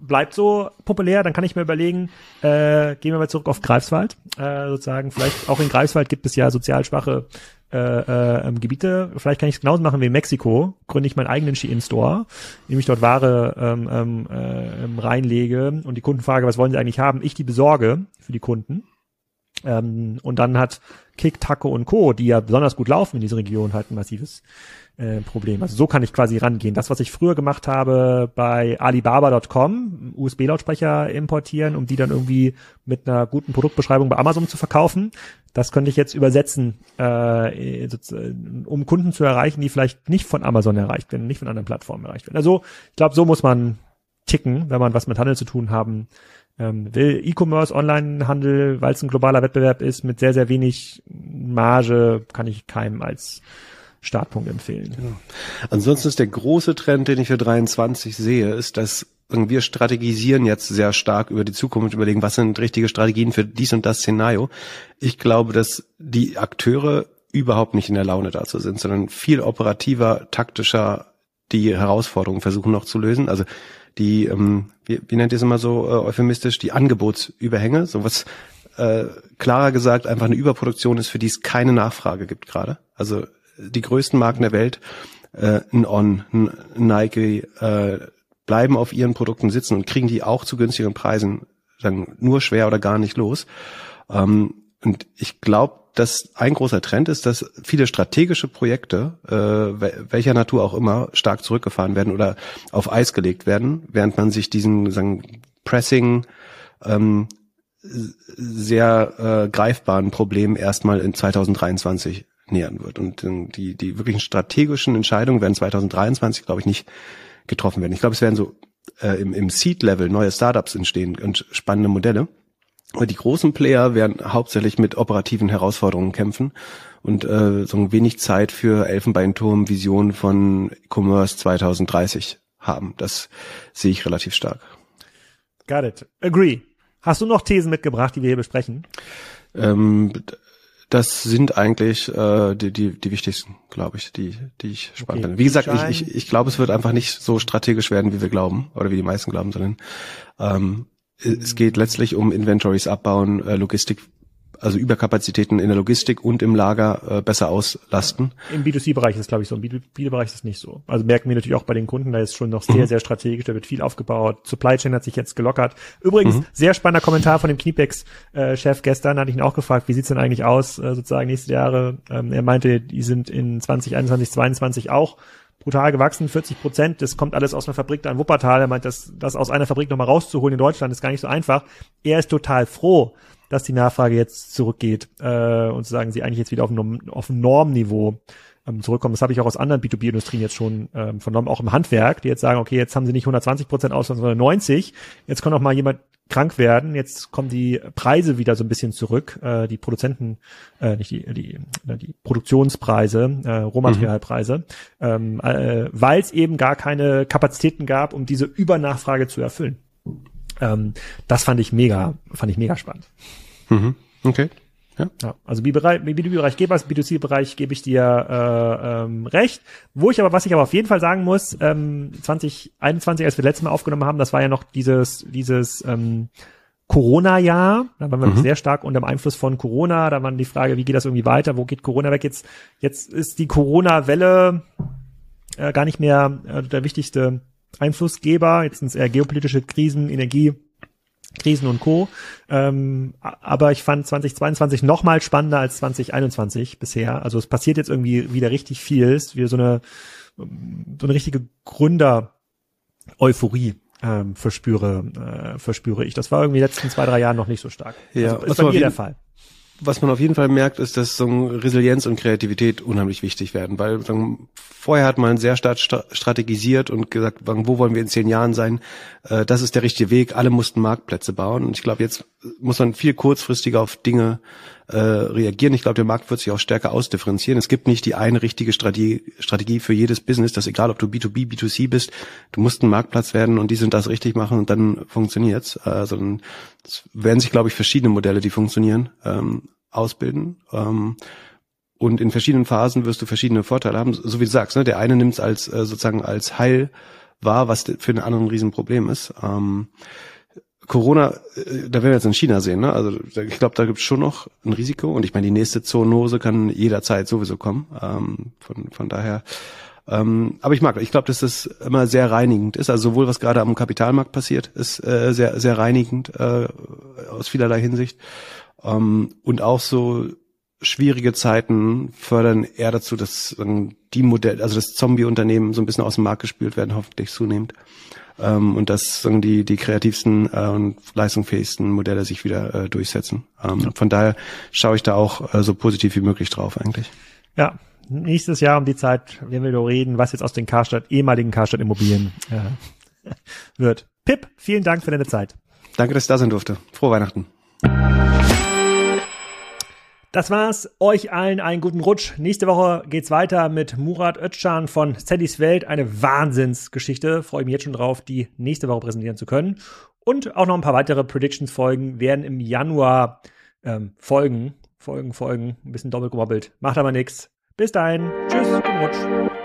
bleibt so populär, dann kann ich mir überlegen, äh, gehen wir mal zurück auf Greifswald, äh, sozusagen, vielleicht auch in Greifswald gibt es ja sozial schwache äh, äh, Gebiete, vielleicht kann ich es genauso machen wie in Mexiko, gründe ich meinen eigenen Shein-Store, indem ich dort Ware ähm, ähm, äh, reinlege und die Kunden frage, was wollen sie eigentlich haben, ich die besorge für die Kunden. Ähm, und dann hat Kick, Taco und Co., die ja besonders gut laufen in dieser Region, halt ein massives äh, Problem. Also so kann ich quasi rangehen. Das, was ich früher gemacht habe bei Alibaba.com, USB-Lautsprecher importieren, um die dann irgendwie mit einer guten Produktbeschreibung bei Amazon zu verkaufen, das könnte ich jetzt übersetzen, äh, um Kunden zu erreichen, die vielleicht nicht von Amazon erreicht werden, nicht von anderen Plattformen erreicht werden. Also ich glaube, so muss man ticken, wenn man was mit Handel zu tun haben ähm, will. E-Commerce, Online-Handel, weil es ein globaler Wettbewerb ist, mit sehr, sehr wenig Marge, kann ich keinem als Startpunkt empfehlen. Genau. Ansonsten ist der große Trend, den ich für 23 sehe, ist, dass wir strategisieren jetzt sehr stark über die Zukunft, überlegen, was sind richtige Strategien für dies und das Szenario. Ich glaube, dass die Akteure überhaupt nicht in der Laune dazu sind, sondern viel operativer, taktischer die Herausforderungen versuchen noch zu lösen. Also die, ähm, wie, wie nennt ihr es immer so äh, euphemistisch, die Angebotsüberhänge, so was äh, klarer gesagt einfach eine Überproduktion ist, für die es keine Nachfrage gibt gerade. Also die größten Marken der Welt, äh, ein On, ein Nike, äh, bleiben auf ihren Produkten sitzen und kriegen die auch zu günstigeren Preisen dann nur schwer oder gar nicht los. Ähm, und ich glaube, dass ein großer Trend ist, dass viele strategische Projekte, äh, welcher Natur auch immer, stark zurückgefahren werden oder auf Eis gelegt werden, während man sich diesen sagen, Pressing ähm, sehr äh, greifbaren Problem erstmal in 2023 nähern wird. Und ähm, die, die wirklichen strategischen Entscheidungen werden 2023, glaube ich, nicht getroffen werden. Ich glaube, es werden so äh, im, im Seed-Level neue Startups entstehen und spannende Modelle. Aber die großen Player werden hauptsächlich mit operativen Herausforderungen kämpfen und äh, so wenig Zeit für Elfenbeinturm Vision von Commerce 2030 haben. Das sehe ich relativ stark. Got it. Agree. Hast du noch Thesen mitgebracht, die wir hier besprechen? Ähm, das sind eigentlich äh, die, die, die wichtigsten, glaube ich, die, die ich spannend okay. finde. Wie gesagt, ich, ich, ich glaube, es wird einfach nicht so strategisch werden, wie wir glauben, oder wie die meisten glauben, sondern ähm, es geht letztlich um Inventories abbauen, äh, Logistik also Überkapazitäten in der Logistik und im Lager äh, besser auslasten. Im B2C-Bereich ist es, glaube ich, so. Im B2B-Bereich ist es nicht so. Also merken wir natürlich auch bei den Kunden, da ist schon noch sehr, mhm. sehr strategisch, da wird viel aufgebaut. Supply Chain hat sich jetzt gelockert. Übrigens, mhm. sehr spannender Kommentar von dem Kniepex-Chef gestern, hatte ich ihn auch gefragt, wie sieht's denn eigentlich aus, äh, sozusagen nächste Jahre. Ähm, er meinte, die sind in 2021, 2022 auch brutal gewachsen, 40 Prozent. Das kommt alles aus einer Fabrik da in Wuppertal. Er meint, das, das aus einer Fabrik nochmal rauszuholen in Deutschland ist gar nicht so einfach. Er ist total froh, dass die Nachfrage jetzt zurückgeht äh, und sagen sie eigentlich jetzt wieder auf auf Normniveau ähm, zurückkommen. Das habe ich auch aus anderen B2B-Industrien jetzt schon ähm, vernommen, auch im Handwerk, die jetzt sagen, okay, jetzt haben sie nicht 120 Prozent aus, sondern 90. Jetzt kann auch mal jemand krank werden. Jetzt kommen die Preise wieder so ein bisschen zurück. Äh, die Produzenten, äh, nicht die, die, äh, die Produktionspreise, äh, Rohmaterialpreise, mhm. ähm, äh, weil es eben gar keine Kapazitäten gab, um diese Übernachfrage zu erfüllen. Ähm, das fand ich mega, fand ich mega spannend. Mhm. Okay. Ja. ja also B2B-Bereich, B2B-Bereich gebe ich, B2C-Bereich gebe ich dir äh, ähm, recht. Wo ich aber, was ich aber auf jeden Fall sagen muss, ähm, 2021, als wir letztes Mal aufgenommen haben, das war ja noch dieses, dieses ähm, Corona-Jahr, da waren wir mhm. sehr stark unter dem Einfluss von Corona, da war die Frage, wie geht das irgendwie weiter, wo geht Corona weg? Jetzt, jetzt ist die Corona-Welle äh, gar nicht mehr äh, der wichtigste Einflussgeber. Jetzt sind es eher geopolitische Krisen, Energie, Krisen und Co. Ähm, aber ich fand 2022 noch mal spannender als 2021 bisher. Also es passiert jetzt irgendwie wieder richtig viel. Es ist wieder so eine, so eine richtige Gründer-Euphorie ähm, verspüre, äh, verspüre ich. Das war irgendwie in den letzten zwei, drei Jahren noch nicht so stark. Ja, also, ist bei mir der Fall was man auf jeden Fall merkt, ist, dass so Resilienz und Kreativität unheimlich wichtig werden, weil sagen, vorher hat man sehr stark strategisiert und gesagt, wo wollen wir in zehn Jahren sein? Äh, das ist der richtige Weg. Alle mussten Marktplätze bauen und ich glaube, jetzt muss man viel kurzfristiger auf Dinge äh, reagieren. Ich glaube, der Markt wird sich auch stärker ausdifferenzieren. Es gibt nicht die eine richtige Strategie, Strategie für jedes Business, dass egal ob du B2B, B2C bist, du musst ein Marktplatz werden und die sind das richtig machen und dann funktioniert's. Also es werden sich, glaube ich, verschiedene Modelle, die funktionieren, ähm, ausbilden. Ähm, und in verschiedenen Phasen wirst du verschiedene Vorteile haben, so wie du sagst. Ne? Der eine nimmt es als äh, sozusagen als Heil wahr, was für den anderen ein Riesenproblem ist. Ähm, Corona, äh, da werden wir jetzt in China sehen, ne? Also ich glaube, da gibt es schon noch ein Risiko und ich meine, die nächste Zoonose kann jederzeit sowieso kommen. Ähm, von, von daher. Ähm, aber ich mag, ich glaube, dass das immer sehr reinigend ist. Also sowohl was gerade am Kapitalmarkt passiert, ist äh, sehr, sehr reinigend äh, aus vielerlei Hinsicht. Ähm, und auch so schwierige Zeiten fördern eher dazu, dass die Modell, also das Zombie-Unternehmen so ein bisschen aus dem Markt gespült werden, hoffentlich zunehmend. Ähm, und dass die, die kreativsten äh, und leistungsfähigsten Modelle sich wieder äh, durchsetzen. Ähm, ja. Von daher schaue ich da auch äh, so positiv wie möglich drauf eigentlich. Ja, nächstes Jahr um die Zeit werden wir darüber reden, was jetzt aus den Karstadt, ehemaligen Karstadt Immobilien äh, <laughs> wird. Pip, vielen Dank für deine Zeit. Danke, dass ich da sein durfte. Frohe Weihnachten. Das war's. Euch allen einen guten Rutsch. Nächste Woche geht's weiter mit Murat Özcan von Sallys Welt. Eine Wahnsinnsgeschichte. Freue mich jetzt schon drauf, die nächste Woche präsentieren zu können. Und auch noch ein paar weitere Predictions-Folgen werden im Januar ähm, folgen. Folgen, folgen. Ein bisschen doppelt gemobbelt. Macht aber nichts. Bis dahin. Tschüss. Guten Rutsch.